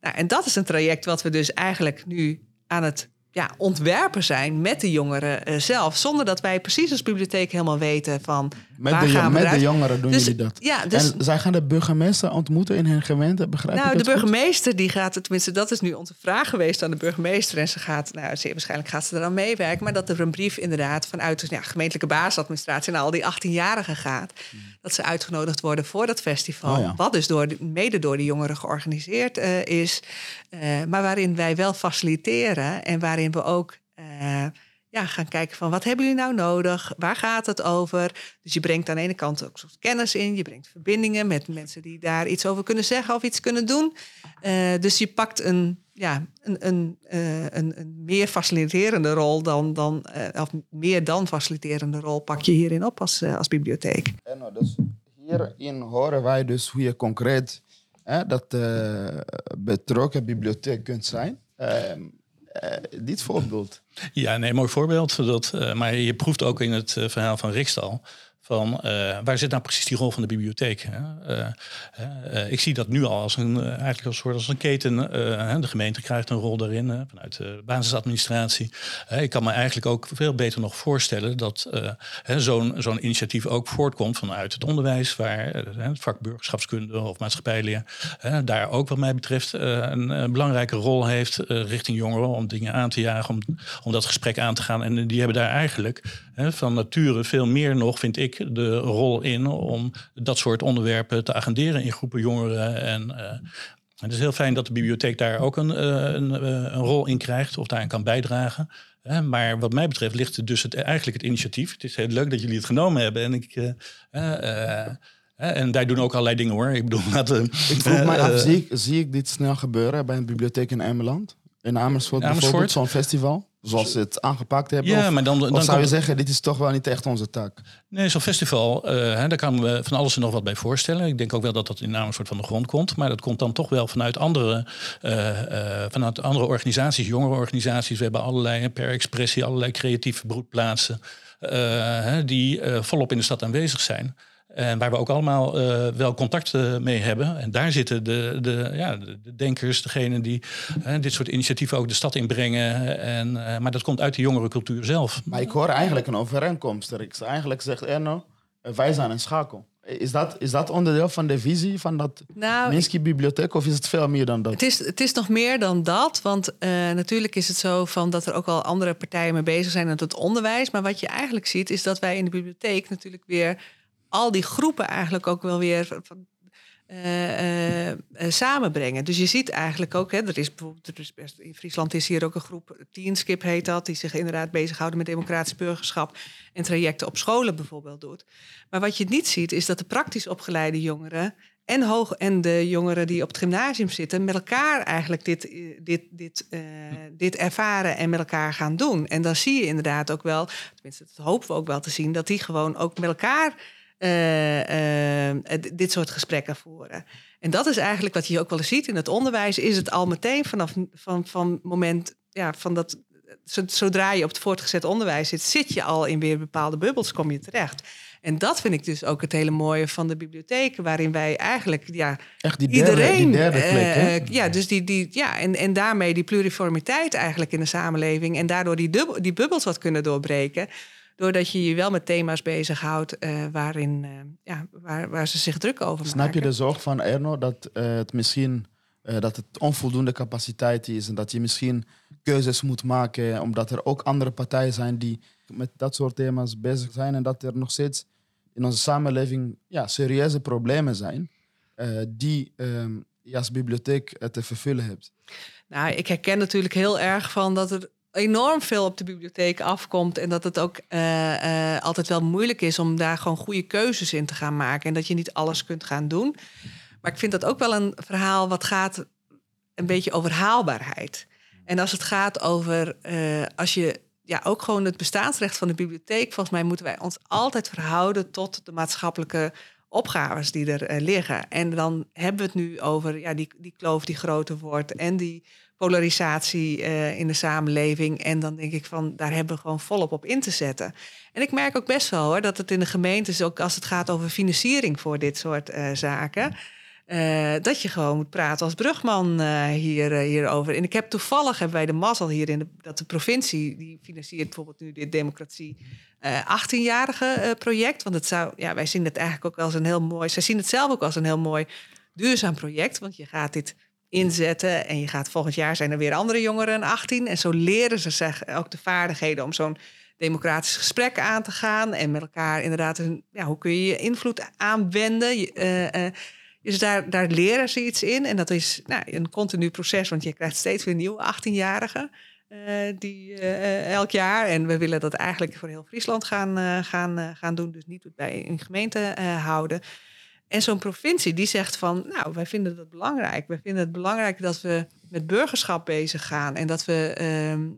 Nou, en dat is een traject wat we dus eigenlijk nu aan het ja, ontwerpen zijn met de jongeren uh, zelf. Zonder dat wij precies als bibliotheek helemaal weten van met waar de, gaan we Met de jongeren doen Dus- jullie dat. Ja, dus en zij gaan de burgemeester ontmoeten in hun gemeente, begrijp nou, ik de goed? burgemeester die gaat, tenminste dat is nu onze vraag geweest aan de burgemeester. En ze gaat, nou zeer waarschijnlijk gaat ze eraan meewerken. Maar dat er een brief inderdaad vanuit de ja, gemeentelijke basisadministratie naar al die 18-jarigen gaat. Dat ze uitgenodigd worden voor dat festival. Oh ja. Wat dus door de, mede door de jongeren georganiseerd eh, is. Eh, maar waarin wij wel faciliteren en waarin we ook... eh, ja, gaan kijken van wat hebben jullie nou nodig? Waar gaat het over? Dus je brengt aan de ene kant ook soort kennis in. Je brengt verbindingen met mensen die daar iets over kunnen zeggen of iets kunnen doen. Eh, dus je pakt een, ja, een, een, eh, een, een meer faciliterende rol dan, dan eh, of meer dan faciliterende rol pak je hierin op als, als bibliotheek. Nou, dus hierin horen wij dus hoe je concreet hè, dat betrokken bibliotheek kunt zijn. Ehm, eh, dit voorbeeld. Ja, nee, mooi voorbeeld. Dat, eh, maar je proeft ook in het eh, verhaal van Rikstal. Van eh, waar zit nou precies die rol van de bibliotheek? Hè? Eh, eh, ik zie dat nu al als een, eigenlijk als soort als een keten. de gemeente krijgt een rol daarin vanuit de basisadministratie. Ik kan me eigenlijk ook veel beter nog voorstellen dat zo'n zo'n initiatief ook voortkomt vanuit het onderwijs, waar het vak burgerschapskunde of maatschappijleer daar ook wat mij betreft een, belangrijke rol heeft richting jongeren om dingen aan te jagen, om, om dat gesprek aan te gaan. En die hebben daar eigenlijk van nature veel meer nog, vind ik, de rol in om dat soort onderwerpen te agenderen in groepen jongeren. En eh, het is heel fijn dat de bibliotheek daar ook een, eh, een, eh, een rol in krijgt of daarin kan bijdragen. Maar wat mij betreft ligt het dus het, eigenlijk het initiatief. Het is heel leuk dat jullie het genomen hebben. En, ik, en wij doen ook allerlei dingen hoor. Ik bedoel, laten we. Ik vroeg mij af, zie ik, zie ik dit snel gebeuren bij een bibliotheek in Emmeland? In Amersfoort, Amersfoort? bijvoorbeeld, zo'n festival? Zoals ze het aangepakt hebben? Ja, of, maar dan, dan zou je komt- zeggen, dit is toch wel niet echt onze tak? Nee, zo'n festival, eh, hè, daar kan me van alles en nog wat bij voorstellen. Ik denk ook wel dat dat in een soort van de grond komt. Maar dat komt dan toch wel vanuit andere, eh, eh, vanuit andere organisaties, jongere organisaties. We hebben allerlei, per expressie, allerlei creatieve broedplaatsen. eh, hè, die eh, volop in de stad aanwezig zijn. En waar we ook allemaal eh, wel contact eh, mee hebben. En daar zitten de, de, ja, de, de denkers, degenen die hè, dit soort initiatieven ook de stad inbrengen. En, eh, maar dat komt uit de jongere cultuur zelf. Maar ik hoor eigenlijk een overeenkomst. Riks. Eigenlijk zegt Erno, eh, wij zijn een schakel. Is dat, is dat onderdeel van de visie van dat Nou, Minsky-bibliotheek of is het veel meer dan dat? Het is, het is nog meer dan dat. Want eh, natuurlijk is het zo van dat er ook al andere partijen mee bezig zijn met het onderwijs. Maar wat je eigenlijk ziet, is dat wij in de bibliotheek natuurlijk weer al die groepen eigenlijk ook wel weer van, eh, eh, eh, samenbrengen. Dus je ziet eigenlijk ook, hè, er is bijvoorbeeld er is in Friesland is hier ook een groep, Teenskip heet dat, die zich inderdaad bezighouden met democratisch burgerschap en trajecten op scholen bijvoorbeeld doet. Maar wat je niet ziet, is dat de praktisch opgeleide jongeren en, hoog, en de jongeren die op het gymnasium zitten, met elkaar eigenlijk dit, dit, dit, dit ervaren en met elkaar gaan doen. En dan zie je inderdaad ook wel, tenminste, dat hopen we ook wel te zien, dat die gewoon ook met elkaar eh, eh, d- dit soort gesprekken voeren. En dat is eigenlijk wat je ook wel eens ziet in het onderwijs, is het al meteen vanaf van, van moment, ja, van dat. zo- Zodra je op het voortgezet onderwijs zit, zit je al in weer bepaalde bubbels, kom je terecht. En dat vind ik dus ook het hele mooie van de bibliotheken, waarin wij eigenlijk ja, Echt die derde, iedereen. die derde plek, hè? eh, ja, dus die, die, ja en, en daarmee die pluriformiteit eigenlijk in de samenleving. En daardoor die, dubbel, die bubbels wat kunnen doorbreken. Doordat je je wel met thema's bezighoudt uh, waarin, ja, waar, waar ze zich druk over maken. Snap je de zorg van Erno dat het misschien dat het onvoldoende capaciteit is en dat je misschien keuzes moet maken omdat er ook andere partijen zijn die met dat soort thema's bezig zijn en dat er nog steeds in onze samenleving ja, serieuze problemen zijn die ehm, je als bibliotheek te vervullen hebt. Nou, ik herken natuurlijk heel erg van dat er enorm veel op de bibliotheek afkomt. En dat het ook uh, uh, altijd wel moeilijk is om daar gewoon goede keuzes in te gaan maken. En dat je niet alles kunt gaan doen. Maar ik vind dat ook wel een verhaal wat gaat een beetje over haalbaarheid. En als het gaat over uh, als je ja, ook gewoon het bestaansrecht van de bibliotheek. Volgens mij moeten wij ons altijd verhouden tot de maatschappelijke opgaves die er liggen. En dan hebben we het nu over ja, die, die kloof die groter wordt en die polarisatie uh, in de samenleving. En dan denk ik van, daar hebben we gewoon volop op in te zetten. En ik merk ook best wel hoor, dat het in de gemeentes, ook als het gaat over financiering voor dit soort uh, zaken, dat je gewoon moet praten als brugman hier, hierover. En ik heb toevallig, hebben wij de mazzel hier in de, dat de provincie, die financiert bijvoorbeeld nu dit democratie uh, 18-jarige uh, project. Want het zou, ja, wij zien het eigenlijk ook als een heel mooi. Zij zien het zelf ook als een heel mooi duurzaam project. Want je gaat dit inzetten en je gaat volgend jaar zijn er weer andere jongeren 18. En zo leren ze zich ook de vaardigheden om zo'n democratisch gesprek aan te gaan. En met elkaar inderdaad, ja, hoe kun je je invloed aanwenden? Uh, dus daar, daar leren ze iets in. En dat is nou, een continu proces, want je krijgt steeds weer nieuwe 18-jarigen. Uh, die elk jaar. En we willen dat eigenlijk voor heel Friesland gaan, gaan, gaan doen. Dus niet bij een gemeente houden. En zo'n provincie die zegt van, nou, wij vinden dat belangrijk. Wij vinden het belangrijk dat we met burgerschap bezig gaan. En, dat we, ehm,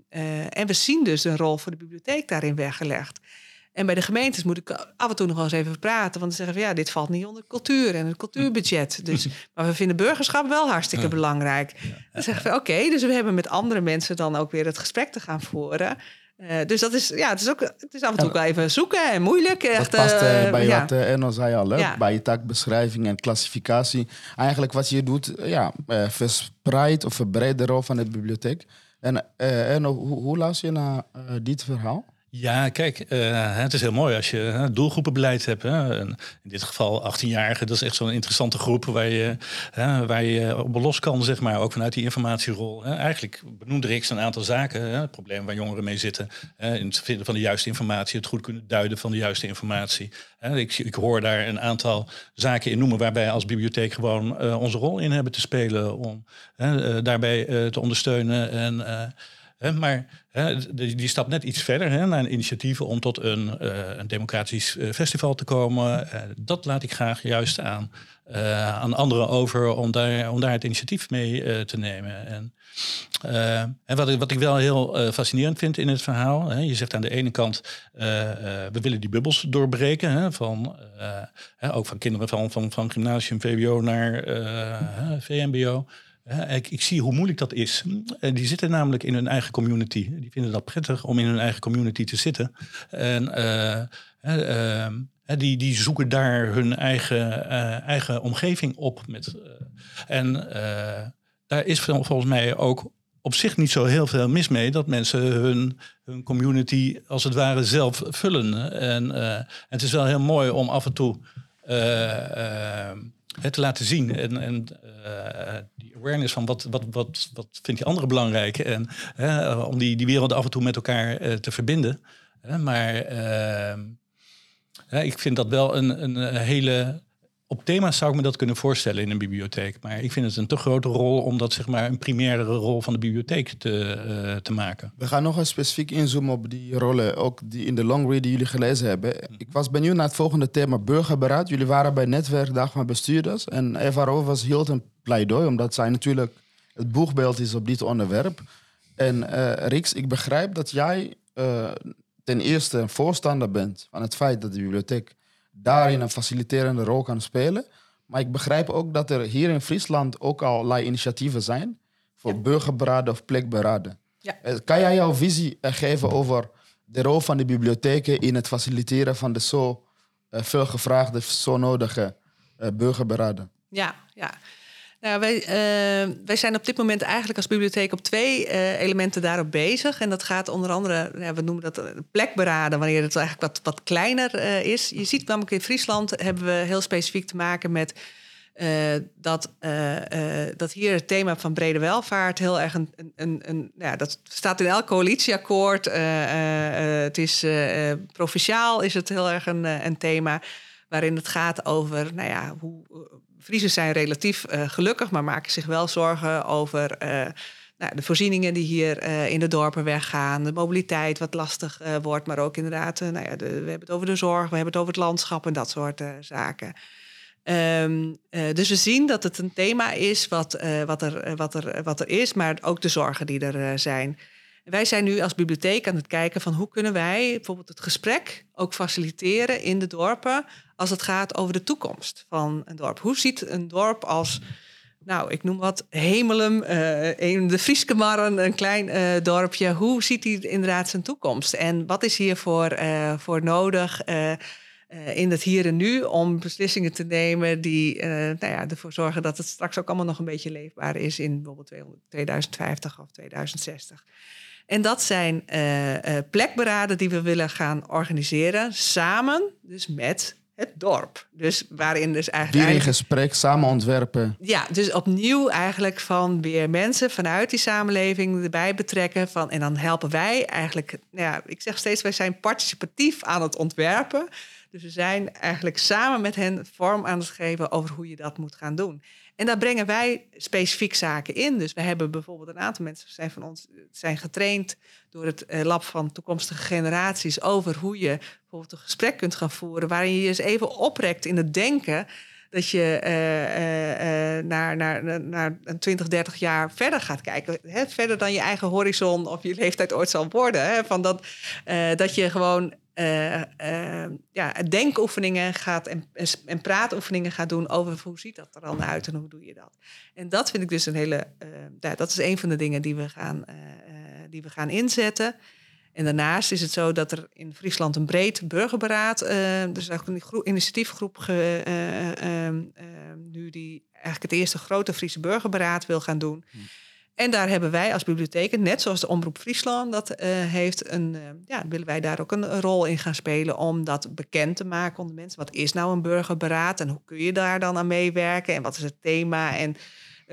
en we zien dus een rol voor de bibliotheek daarin weggelegd. En bij de gemeentes moet ik af en toe nog wel eens even praten. Want ze zeggen van ja, dit valt niet onder cultuur en het cultuurbudget. Dus, maar we vinden burgerschap wel hartstikke belangrijk. Dan zeggen we oké, dus we hebben met andere mensen dan ook weer het gesprek te gaan voeren. Uh, dus dat is, ja, het is, ook, het is af en toe even zoeken en moeilijk. Echt, dat past uh, bij ja. wat Erno zei al, ja. bij je takbeschrijving en klassificatie. Eigenlijk wat je doet, ja, verspreid of verbreid de rol van de bibliotheek. En Erno, hoe, hoe luister je naar dit verhaal? Ja, kijk, uh, het is heel mooi als je uh, doelgroepenbeleid hebt. Hè. In dit geval 18-jarigen, dat is echt zo'n interessante groep waar je, waar je op los kan, zeg maar, ook vanuit die informatierol. Eigenlijk benoemde Riks een aantal zaken, het probleem waar jongeren mee zitten, in het vinden van de juiste informatie, het goed kunnen duiden van de juiste informatie. Ik, ik hoor daar een aantal zaken in noemen waarbij als bibliotheek gewoon onze rol in hebben te spelen om daarbij te ondersteunen en Maar die, stapt net iets verder naar een initiatief om tot een, uh, een democratisch uh, festival te komen. Uh, dat laat ik graag juist aan, aan anderen over om daar, om daar het initiatief mee te nemen. En, en wat, ik, wat ik wel heel fascinerend vind in het verhaal, je zegt aan de ene kant, we willen die bubbels doorbreken, van, ook van kinderen van, van, van gymnasium, VWO naar VMBO. Ik, ik, zie hoe moeilijk dat is. En die zitten namelijk in hun eigen community. Die vinden dat prettig om in hun eigen community te zitten. En uh, uh, die, die zoeken daar hun eigen, uh, eigen omgeving op. Met, en daar is volgens mij ook op zich niet zo heel veel mis mee dat mensen hun, hun community als het ware zelf vullen. En, het is wel heel mooi om af en toe het te laten zien. En, en uh, die awareness van wat, wat, wat, wat vindt die andere belangrijk. En om die, die werelden af en toe met elkaar uh, te verbinden. maar ik vind dat wel een, een hele. Op thema's zou ik me dat kunnen voorstellen in een bibliotheek. Maar ik vind het een te grote rol om dat zeg maar een primaire rol van de bibliotheek te, te maken. We gaan nog eens specifiek inzoomen op die rollen, ook die in de long read die jullie gelezen hebben. Ik was benieuwd naar het volgende thema, burgerberaad. Jullie waren bij Netwerkdag van Bestuurders en Eva Rovers hield een pleidooi, omdat zij natuurlijk het boegbeeld is op dit onderwerp. En uh, Rix, ik begrijp dat jij uh, ten eerste een voorstander bent van het feit dat de bibliotheek daarin een faciliterende rol kan spelen. Maar ik begrijp ook dat er hier in Friesland ook al allerlei initiatieven zijn voor ja. burgerberaden of plekberaden. Ja. Uh, kan jij jouw visie geven over de rol van de bibliotheken in het faciliteren van de zo veel gevraagde, zo nodige burgerberaden? Ja, ja. Nou, wij, uh, wij zijn op dit moment eigenlijk als bibliotheek op twee uh, elementen daarop bezig. En dat gaat onder andere, ja, we noemen dat plekberaden, wanneer het eigenlijk wat, wat kleiner is. Je ziet namelijk in Friesland hebben we heel specifiek te maken met dat, dat hier het thema van brede welvaart heel erg een. een, een, een ja, dat staat in elk coalitieakkoord. het is provinciaal, is het heel erg een, een thema waarin het gaat over, nou ja, hoe Friesen zijn relatief uh, gelukkig, maar maken zich wel zorgen over uh, nou, de voorzieningen die hier uh, in de dorpen weggaan, de mobiliteit wat lastig wordt, maar ook inderdaad, nou ja, we hebben het over de zorg, we hebben het over het landschap en dat soort zaken. Um, dus we zien dat het een thema is wat, wat, er, wat, er, wat er is, maar ook de zorgen die er zijn. Wij zijn nu als bibliotheek aan het kijken van hoe kunnen wij bijvoorbeeld het gesprek ook faciliteren in de dorpen als het gaat over de toekomst van een dorp. Hoe ziet een dorp als, nou, ik noem wat, Hemelum, uh, de Frieske Marren, een klein uh, dorpje. Hoe ziet hij inderdaad zijn toekomst? En wat is hiervoor uh, voor nodig in het hier en nu om beslissingen te nemen die nou ja, ervoor zorgen dat het straks ook allemaal nog een beetje leefbaar is in bijvoorbeeld 2050 of 2060. En dat zijn plekberaden die we willen gaan organiseren samen, dus met het dorp. Dus waarin dus eigenlijk... Die in gesprek, samen ontwerpen. Ja, dus opnieuw eigenlijk van weer mensen vanuit die samenleving erbij betrekken. Van, en dan helpen wij eigenlijk... Nou ja, ik zeg steeds, wij zijn participatief aan het ontwerpen. Dus we zijn eigenlijk samen met hen vorm aan het geven over hoe je dat moet gaan doen. En daar brengen wij specifiek zaken in. Dus we hebben bijvoorbeeld een aantal mensen zijn van ons zijn getraind door het eh, lab van toekomstige generaties over hoe je bijvoorbeeld een gesprek kunt gaan voeren, waarin je je eens even oprekt in het denken dat je uh, naar, naar, naar een 20, 30 jaar verder gaat kijken. Hè? Verder dan je eigen horizon of je leeftijd ooit zal worden. Hè? Van dat, dat je gewoon uh, uh, ja, denkoefeningen gaat en, en, praatoefeningen gaat doen over hoe ziet dat er dan uit en hoe doe je dat. En dat vind ik dus een hele, uh, ja, dat is een van de dingen die we gaan, die we gaan inzetten. En daarnaast is het zo dat er in Friesland een breed burgerberaad, dus eigenlijk een initiatiefgroep ge, nu die eigenlijk het eerste grote Friese burgerberaad wil gaan doen. Hm. En daar hebben wij als bibliotheek, net zoals de Omroep Friesland dat uh, heeft, een, uh, ja, willen wij daar ook een, rol in gaan spelen om dat bekend te maken onder mensen. Wat is nou een burgerberaad en hoe kun je daar dan aan meewerken en wat is het thema en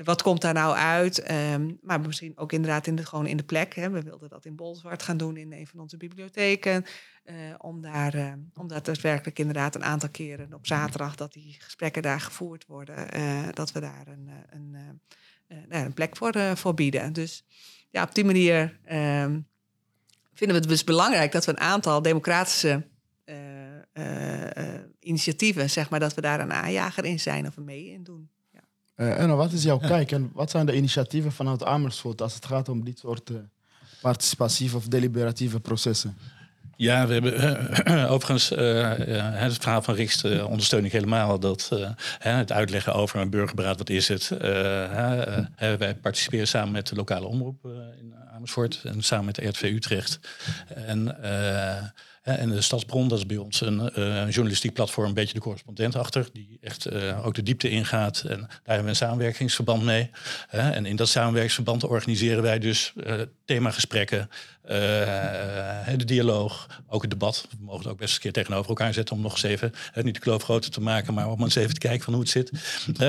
wat komt daar nou uit? Um, maar misschien ook inderdaad in de, gewoon in de plek. Hè. We wilden dat in Bolzwart gaan doen in een van onze bibliotheken. Uh, om, daar, uh, om daadwerkelijk inderdaad een aantal keren op zaterdag dat die gesprekken daar gevoerd worden. dat we daar een, een eh, een plek voor, uh, voor bieden. Dus ja, op die manier ehm, vinden we het dus belangrijk dat we een aantal democratische uh, initiatieven, zeg maar, dat we daar een aanjager in zijn of mee in doen. Ja. en wat is jouw kijk en wat zijn de initiatieven vanuit Amersfoort als het gaat om dit soort participatieve of deliberatieve processen? Ja, we hebben overigens uh, het verhaal van Riks ondersteun ik helemaal. Dat het uitleggen over een burgerberaad, wat is het? wij participeren samen met de lokale omroep in Amersfoort en samen met de RTV Utrecht. En en de Stadsbron, dat is bij ons een, journalistiek platform, een beetje de correspondent achter, die echt ook de diepte ingaat. En daar hebben we een samenwerkingsverband mee. en in dat samenwerkingsverband organiseren wij dus uh, themagesprekken, de dialoog, ook het debat. We mogen het ook best een keer tegenover elkaar zetten om nog eens even, niet de kloof groter te maken, maar om eens even te kijken van hoe het zit.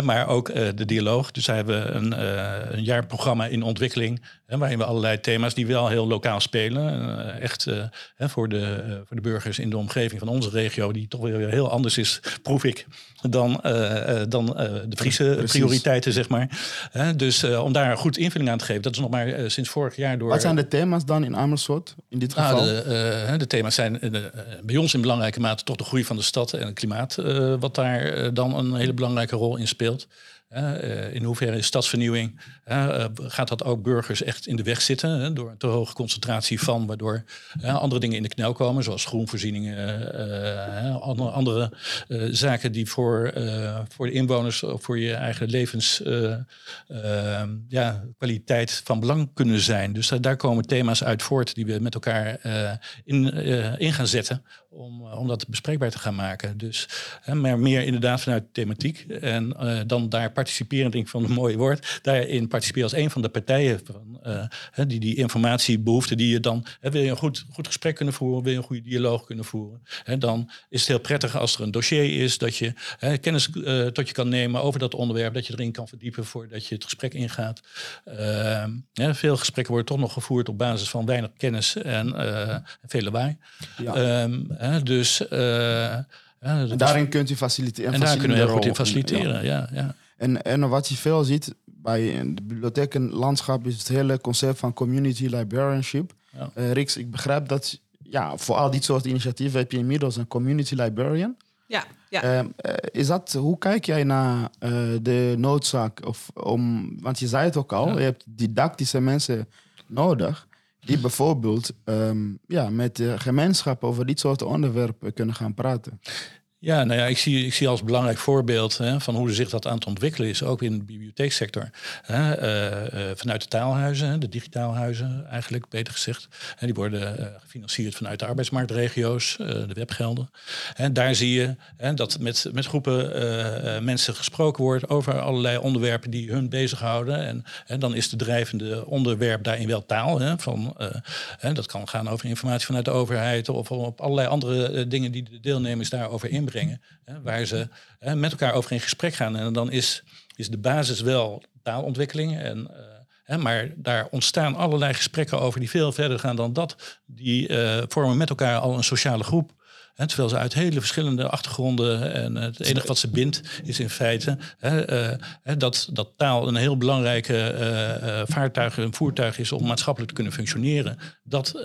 maar ook de dialoog. Dus daar hebben we een, een jaarprogramma in ontwikkeling, waarin we allerlei thema's die wel heel lokaal spelen, echt voor de voor de burgers in de omgeving van onze regio, die toch weer heel anders is, proef ik, dan, dan de Friese prioriteiten, zeg maar. dus om daar goed invulling aan te geven, dat is nog maar sinds vorig jaar door. Wat zijn de thema's dan in Amersfoort in dit nou, geval? de, de, thema's zijn bij ons in belangrijke mate toch de groei van de stad en het klimaat, wat daar dan een hele belangrijke rol in speelt. Uh, in hoeverre is stadsvernieuwing, uh, gaat dat ook burgers echt in de weg zitten door een te hoge concentratie van, waardoor andere dingen in de knel komen, zoals groenvoorzieningen, uh, andere, zaken die voor, voor de inwoners voor je eigen levenskwaliteit van belang kunnen zijn. Dus daar komen thema's uit voort die we met elkaar in, in gaan zetten om, om dat bespreekbaar te gaan maken. Dus, hè, maar meer inderdaad vanuit thematiek. En dan daar participerend, denk ik van een mooi woord, daarin participeren als een van de partijen van, die die informatiebehoeften die je dan, wil je een goed, goed gesprek kunnen voeren, wil je een goede dialoog kunnen voeren, dan is het heel prettig als er een dossier is, dat je kennis tot je kan nemen over dat onderwerp, dat je erin kan verdiepen voordat je het gesprek ingaat. Ehm, veel gesprekken worden toch nog gevoerd op basis van weinig kennis en veel lawaai. Ja. Ehm, dus, uh, en daarin kunt u faciliteren. En daar kunnen we heel goed in faciliteren, ja. ja, En, en wat je veel ziet bij de bibliothekenlandschap is het hele concept van community librarianship. Ja. Uh, Rix, ik begrijp dat ja, voor al dit soort initiatieven heb je inmiddels een community librarian. Ja, ja. Eh, is dat, hoe kijk jij naar uh, de noodzaak? Of om, want je zei het ook al, je hebt didactische mensen nodig die bijvoorbeeld um, ja, met de gemeenschap over dit soort onderwerpen kunnen gaan praten. Ja, nou ja, ik zie, ik zie als belangrijk voorbeeld hè, van hoe zich dat aan het ontwikkelen is, ook in de bibliotheeksector. Hè, uh, uh, vanuit de taalhuizen, de digitaalhuizen eigenlijk, beter gezegd. En die worden uh, gefinancierd vanuit de arbeidsmarktregio's, de webgelden. En daar zie je hè, dat met, met groepen mensen gesproken wordt over allerlei onderwerpen die hun bezighouden. En, dan is de drijvende onderwerp daarin wel taal. Hè, van, dat kan gaan over informatie vanuit de overheid of op allerlei andere dingen die de deelnemers daarover inbrengen hè, waar ze hè, met elkaar over in gesprek gaan. En dan is, is de basis wel taalontwikkeling. En, uh, hè, maar daar ontstaan allerlei gesprekken over die veel verder gaan dan dat. Die uh, vormen met elkaar al een sociale groep terwijl ze uit hele verschillende achtergronden en het enige wat ze bindt is in feite uh, dat, dat taal een heel belangrijke uh, vaartuig, een voertuig is om maatschappelijk te kunnen functioneren. Dat,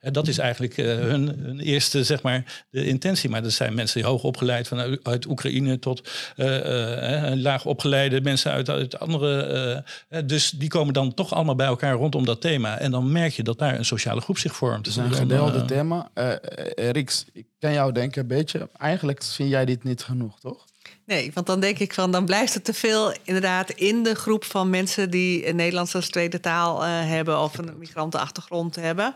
dat is eigenlijk hun, hun, eerste, zeg maar, de intentie. Maar dat zijn mensen die hoog opgeleid vanuit uit Oekraïne tot laag opgeleide mensen uit, uit andere. dus die komen dan toch allemaal bij elkaar rondom dat thema. En dan merk je dat daar een sociale groep zich vormt. Het is een gedeelde thema. Riks, ik kan jou denken een beetje, eigenlijk vind jij dit niet genoeg, toch? Nee, want dan denk ik van, dan blijft het te veel inderdaad in de groep van mensen die een Nederlands als tweede taal uh, hebben of een migrantenachtergrond hebben.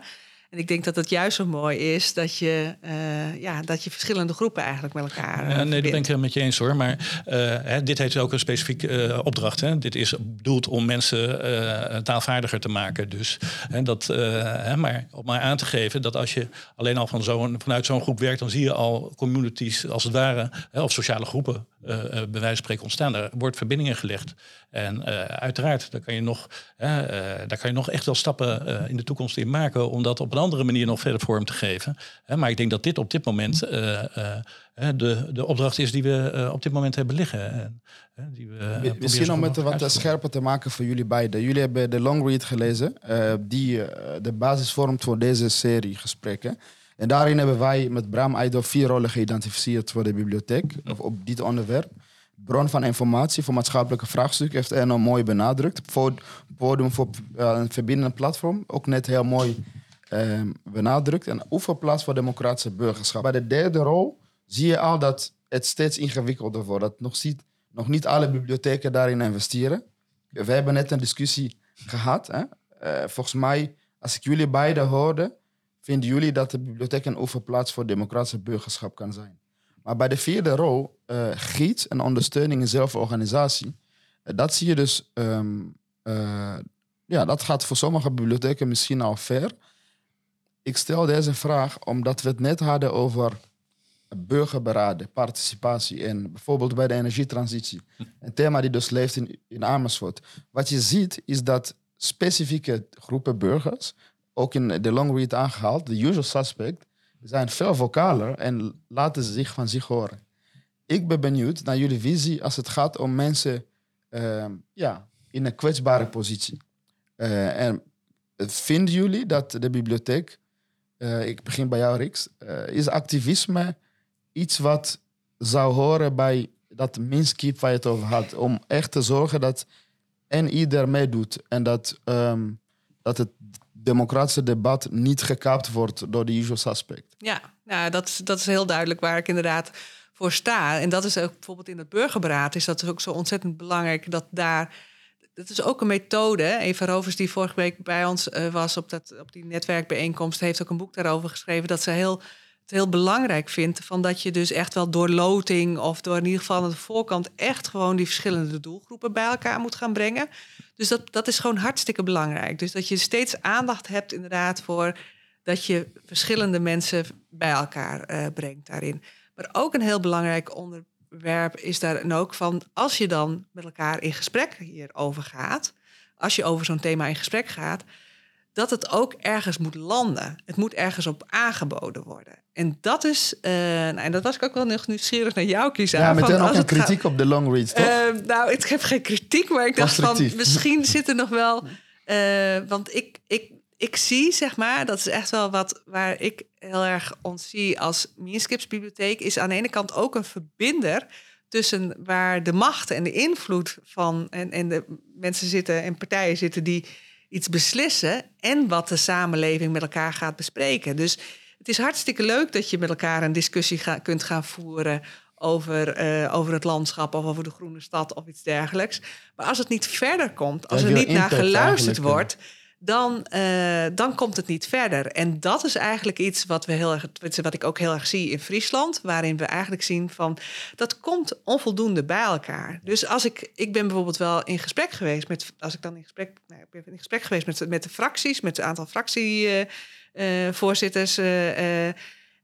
En ik denk dat het juist zo mooi is dat je, uh, ja, dat je verschillende groepen eigenlijk met elkaar. Uh, ja, nee, dat ben ik het met je eens hoor. Maar uh, hè, dit heeft ook een specifieke opdracht. Hè. Dit is bedoeld om mensen taalvaardiger te maken. Dus hè, dat, hè, maar om maar aan te geven dat als je alleen al van zo vanuit zo'n groep werkt, dan zie je al communities als het ware, hè, of sociale groepen bij wijze van spreken ontstaan. Daar wordt verbindingen gelegd. En uh, uiteraard, daar kan, je nog, uh, daar kan je nog echt wel stappen in de toekomst in maken om dat op een andere manier nog verder vorm te geven. maar ik denk dat dit op dit moment de, de opdracht is die we op dit moment hebben liggen. die we, Misschien om het wat scherper te maken voor jullie beiden. Jullie hebben de long read gelezen, die de basis vormt voor deze serie gesprekken. En daarin hebben wij met Bram Eido vier rollen geïdentificeerd voor de bibliotheek, of op dit onderwerp. Bron van informatie voor maatschappelijke vraagstukken heeft Erno mooi benadrukt. Podium voor een verbindend platform, ook net heel mooi eh, benadrukt. En oefenplaats voor democratische burgerschap. Bij de derde rol zie je al dat het steeds ingewikkelder wordt. Dat nog, ziet, nog niet alle bibliotheken daarin investeren. We hebben net een discussie gehad. Hè? Uh, volgens mij, als ik jullie beiden hoorde, vinden jullie dat de bibliotheek een overplaats voor democratische burgerschap kan zijn. Maar bij de vierde rol, uh, gids en ondersteuning en zelforganisatie, uh, dat zie je dus, um, uh, ja, dat gaat voor sommige bibliotheken misschien al ver. Ik stel deze vraag omdat we het net hadden over burgerberaden, participatie en bijvoorbeeld bij de energietransitie. Een thema die dus leeft in, in Amersfoort. Wat je ziet is dat specifieke groepen burgers ook in de long read aangehaald, de usual suspect, zijn veel vocaler en laten ze zich van zich horen. Ik ben benieuwd naar jullie visie als het gaat om mensen uh, ja, in een kwetsbare positie. Uh, en vinden jullie dat de bibliotheek, uh, ik begin bij jou Rix, eh, is activisme iets wat zou horen bij dat Minsk waar je het over had, om echt te zorgen dat en ieder meedoet en dat, um, dat het democratische debat niet gekaapt wordt door de usual suspect. Ja, nou, dat, is, dat is heel duidelijk waar ik inderdaad voor sta. En dat is ook bijvoorbeeld in het burgerberaad is dat ook zo ontzettend belangrijk dat daar. Dat is ook een methode. Eva Rovers, die vorige week bij ons uh, was op, dat, op die netwerkbijeenkomst, heeft ook een boek daarover geschreven. Dat ze heel heel belangrijk vind van dat je dus echt wel door loting of door in ieder geval aan de voorkant echt gewoon die verschillende doelgroepen bij elkaar moet gaan brengen. Dus dat, dat is gewoon hartstikke belangrijk. Dus dat je steeds aandacht hebt inderdaad voor dat je verschillende mensen bij elkaar eh, brengt daarin. Maar ook een heel belangrijk onderwerp is daar en ook van als je dan met elkaar in gesprek hierover gaat, als je over zo'n thema in gesprek gaat, dat het ook ergens moet landen. Het moet ergens op aangeboden worden. En dat is, uh, nou, en dat was ik ook wel nog nieuwsgierig naar jou, Kisa. Ja, meteen ook een kritiek op de long reads, toch? Uh, nou, ik heb geen kritiek, maar ik dacht van, misschien zit er nog wel... Uh, want ik, ik, ik zie, zeg maar, dat is echt wel wat waar ik heel erg ons zie als Meanskips bibliotheek, is aan de ene kant ook een verbinder tussen waar de macht en de invloed van en, en de mensen zitten en partijen zitten die iets beslissen en wat de samenleving met elkaar gaat bespreken. Dus het is hartstikke leuk dat je met elkaar een discussie kunt gaan voeren over, uh, over het landschap of over de groene stad of iets dergelijks. Maar als het niet verder komt, als er niet naar geluisterd wordt, dan, uh, dan komt het niet verder. En dat is eigenlijk iets wat, we heel erg, wat ik ook heel erg zie in Friesland, waarin we eigenlijk zien van dat komt onvoldoende bij elkaar. Dus als ik, ik ben bijvoorbeeld wel in gesprek geweest met, als ik dan in gesprek, nou, ik ben in gesprek geweest met, met de fracties, met een aantal fractievoorzitters. Uh, uh,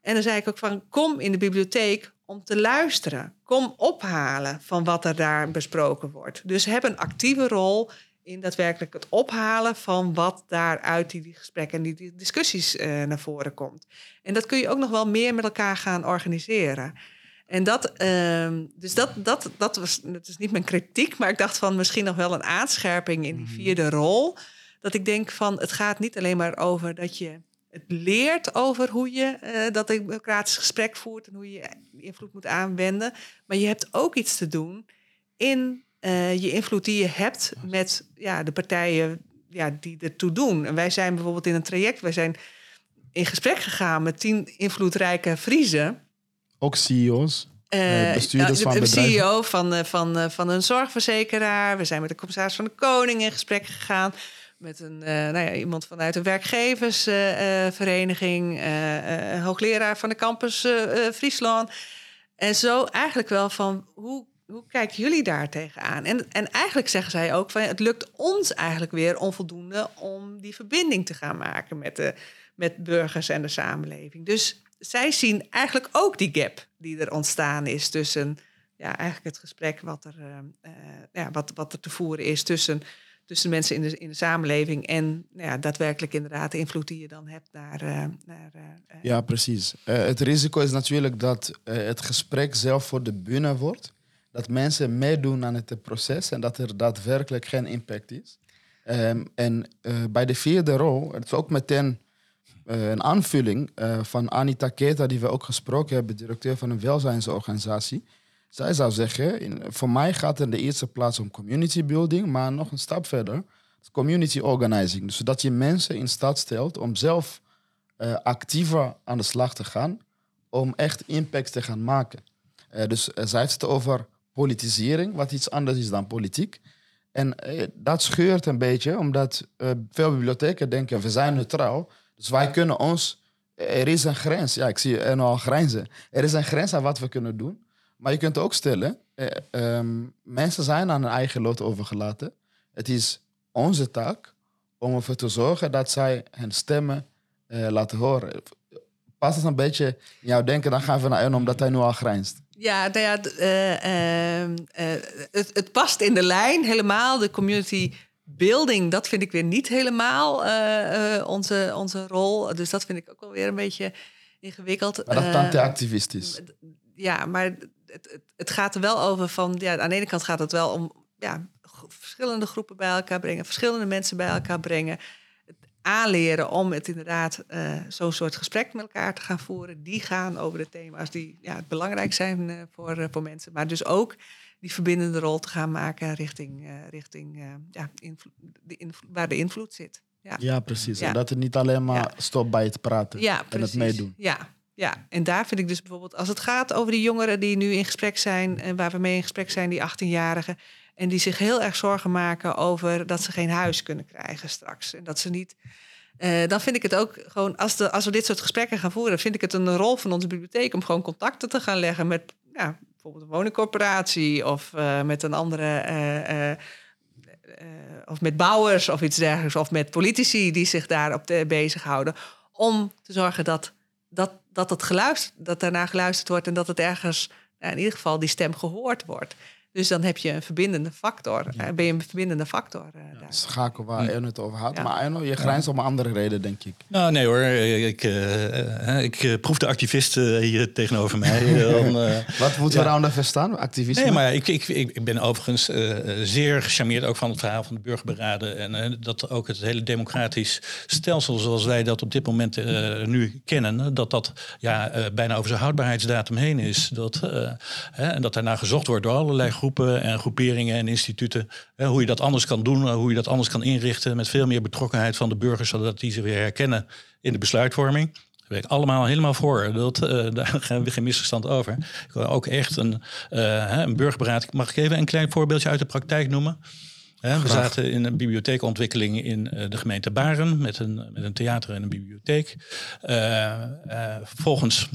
en dan zei ik ook van kom in de bibliotheek om te luisteren. Kom ophalen van wat er daar besproken wordt. Dus heb een actieve rol in daadwerkelijk het ophalen van wat daar uit die gesprekken en die discussies uh, naar voren komt. En dat kun je ook nog wel meer met elkaar gaan organiseren. En dat, uh, dus dat, dat, dat was, dat is niet mijn kritiek, maar ik dacht van misschien nog wel een aanscherping in die mhm. vierde rol. Dat ik denk van het gaat niet alleen maar over dat je het leert over hoe je uh, dat democratisch gesprek voert en hoe je invloed moet aanwenden. Maar je hebt ook iets te doen in uh, je invloed die je hebt met ja, de partijen ja, die ertoe doen. En wij zijn bijvoorbeeld in een traject, wij zijn in gesprek gegaan met tien invloedrijke Friese. Ook CEO's. Uh, bestuurders van bedrijven. CEO van, van, van een zorgverzekeraar. We zijn met de commissaris van de Koning in gesprek gegaan. Met een, uh, nou ja, iemand vanuit een werkgeversvereniging. hoogleraar van de campus Friesland. En zo eigenlijk wel van hoe hoe kijken jullie daar tegenaan? En, en eigenlijk zeggen zij ook van het lukt ons eigenlijk weer onvoldoende om die verbinding te gaan maken met de met burgers en de samenleving. Dus zij zien eigenlijk ook die gap die er ontstaan is tussen ja, eigenlijk het gesprek wat er, uh, ja, wat, wat er te voeren is tussen, tussen mensen in de, in de samenleving en nou ja, daadwerkelijk inderdaad de invloed die je dan hebt naar. Uh, naar ja, precies. het risico is natuurlijk dat het gesprek zelf voor de bühne wordt dat mensen meedoen aan het proces en dat er daadwerkelijk geen impact is. Um, en uh, bij de vierde rol, het is ook meteen uh, een aanvulling uh, van Anita Keta, die we ook gesproken hebben, directeur van een welzijnsorganisatie. Zij zou zeggen, in, voor mij gaat het in de eerste plaats om community building, maar nog een stap verder, community organizing. Dus zodat je mensen in staat stelt om zelf actiever aan de slag te gaan, om echt impact te gaan maken. dus zij heeft het over politisering, wat iets anders is dan politiek. En eh, dat scheurt een beetje, omdat eh, veel bibliotheken denken, we zijn neutraal. Dus wij kunnen ons... Er is een grens. Ja, ik zie er al grenzen. Er is een grens aan wat we kunnen doen. Maar je kunt ook stellen, eh, ehm, mensen zijn aan hun eigen lot overgelaten. Het is onze taak om ervoor te zorgen dat zij hun stemmen laten horen. Past het een beetje in jouw denken, dan gaan we naar een omdat hij nu al grijnst. Ja, nou ja uh, uh, het, het, past in de lijn helemaal. De community building, dat vind ik weer niet helemaal uh, onze, onze rol. Dus dat vind ik ook wel weer een beetje ingewikkeld. Maar dat te activistisch. Ja, maar het, het, het, gaat er wel over van... Ja, aan de ene kant gaat het wel om ja, verschillende groepen bij elkaar brengen... verschillende mensen bij elkaar brengen aanleren om het inderdaad uh, zo'n soort gesprek met elkaar te gaan voeren. Die gaan over de thema's die ja, belangrijk zijn uh, voor, uh, voor mensen. Maar dus ook die verbindende rol te gaan maken richting, richting ja, de waar de invloed zit. Ja, ja precies. En dat het niet alleen maar stopt bij het praten en het meedoen. Ja, ja, en daar vind ik dus bijvoorbeeld, als het gaat over die jongeren die nu in gesprek zijn en waar we mee in gesprek zijn, die 18-jarigen, en die zich heel erg zorgen maken over dat ze geen huis kunnen krijgen straks. En dat ze niet Eh, dan vind ik het ook gewoon, als, de, als we dit soort gesprekken gaan voeren, vind ik het een rol van onze bibliotheek om gewoon contacten te gaan leggen met ja, bijvoorbeeld een woningcorporatie of uh, met een andere. Uh, of met bouwers of iets dergelijks, of met politici die zich daarop bezighouden. Om te zorgen dat, dat, dat, het geluisterd, dat daarna geluisterd wordt en dat het ergens, in ieder geval, die stem gehoord wordt. Dus dan heb je een verbindende factor. Ja. Ben je een verbindende factor uh, ja, Schakel waar Erno het over had. Maar je grijnst om een andere reden, denk ik. Nou, nee hoor. Ik, uh, ik uh, proef de activist hier tegenover mij. Dan, Wat moeten we daaronder verstaan, activisme? Nee, maar ik, ik, ik ben overigens zeer gecharmeerd ook van het verhaal van de burgerberaden. En dat ook het hele democratisch stelsel zoals wij dat op dit moment nu kennen... dat dat ja, bijna over zijn houdbaarheidsdatum heen is. Dat, en dat daarna gezocht wordt door allerlei groepen groepen en groeperingen en instituten. Hè, hoe je dat anders kan doen, hoe je dat anders kan inrichten. Met veel meer betrokkenheid van de burgers, zodat die ze weer herkennen in de besluitvorming. Daar ben ik allemaal helemaal voor. Dat, uh, daar gaan we geen misverstand over. Ik wil ook echt een, uh, een burgerberaad. Mag ik even een klein voorbeeldje uit de praktijk noemen? we zaten in een bibliotheekontwikkeling in uh, de gemeente Baren met een, met een theater en een bibliotheek. volgens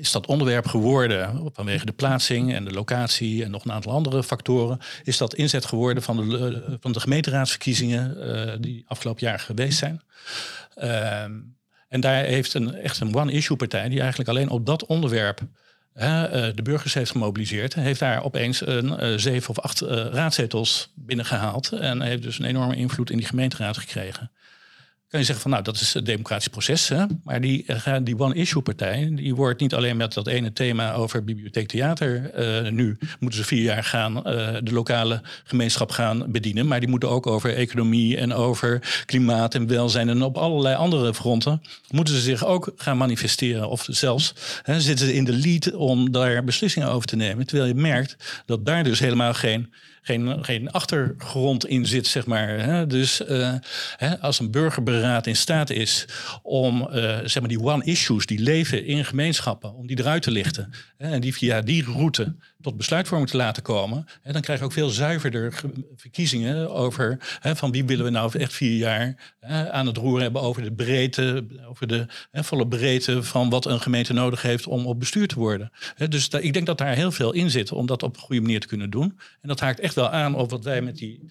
is dat onderwerp geworden, vanwege de plaatsing en de locatie en nog een aantal andere factoren, is dat inzet geworden van de, eh, van de gemeenteraadsverkiezingen uh, die afgelopen jaar geweest zijn. Uh, en daar heeft een, echt een one-issue partij, die eigenlijk alleen op dat onderwerp uh, de burgers heeft gemobiliseerd, heeft daar opeens een zeven of acht raadzetels binnengehaald en heeft dus een enorme invloed in die gemeenteraad gekregen kan je zeggen van nou, dat is het democratisch proces. Hè? Maar die, eh, die one-issue-partij, die wordt niet alleen met dat ene thema over bibliotheek theater. Uh, nu moeten ze vier jaar gaan uh, de lokale gemeenschap gaan bedienen. Maar die moeten ook over economie en over klimaat en welzijn. En op allerlei andere fronten moeten ze zich ook gaan manifesteren. Of zelfs hè, zitten ze in de lead om daar beslissingen over te nemen. Terwijl je merkt dat daar dus helemaal geen geen, geen achtergrond in zit, zeg maar. Hè? Dus uh, hè, als een burgerberaad in staat is om uh, zeg maar die one-issues die leven in gemeenschappen, om die eruit te lichten hè, en die via die route tot besluitvorming te laten komen, hè, dan krijg je ook veel zuiverder verkiezingen over hè, van wie willen we nou echt vier jaar hè, aan het roer hebben over de breedte, over de volle breedte van wat een gemeente nodig heeft om op bestuur te worden. dus ik denk dat daar heel veel in zit om dat op een goede manier te kunnen doen. En dat haakt echt wel aan op wat wij met die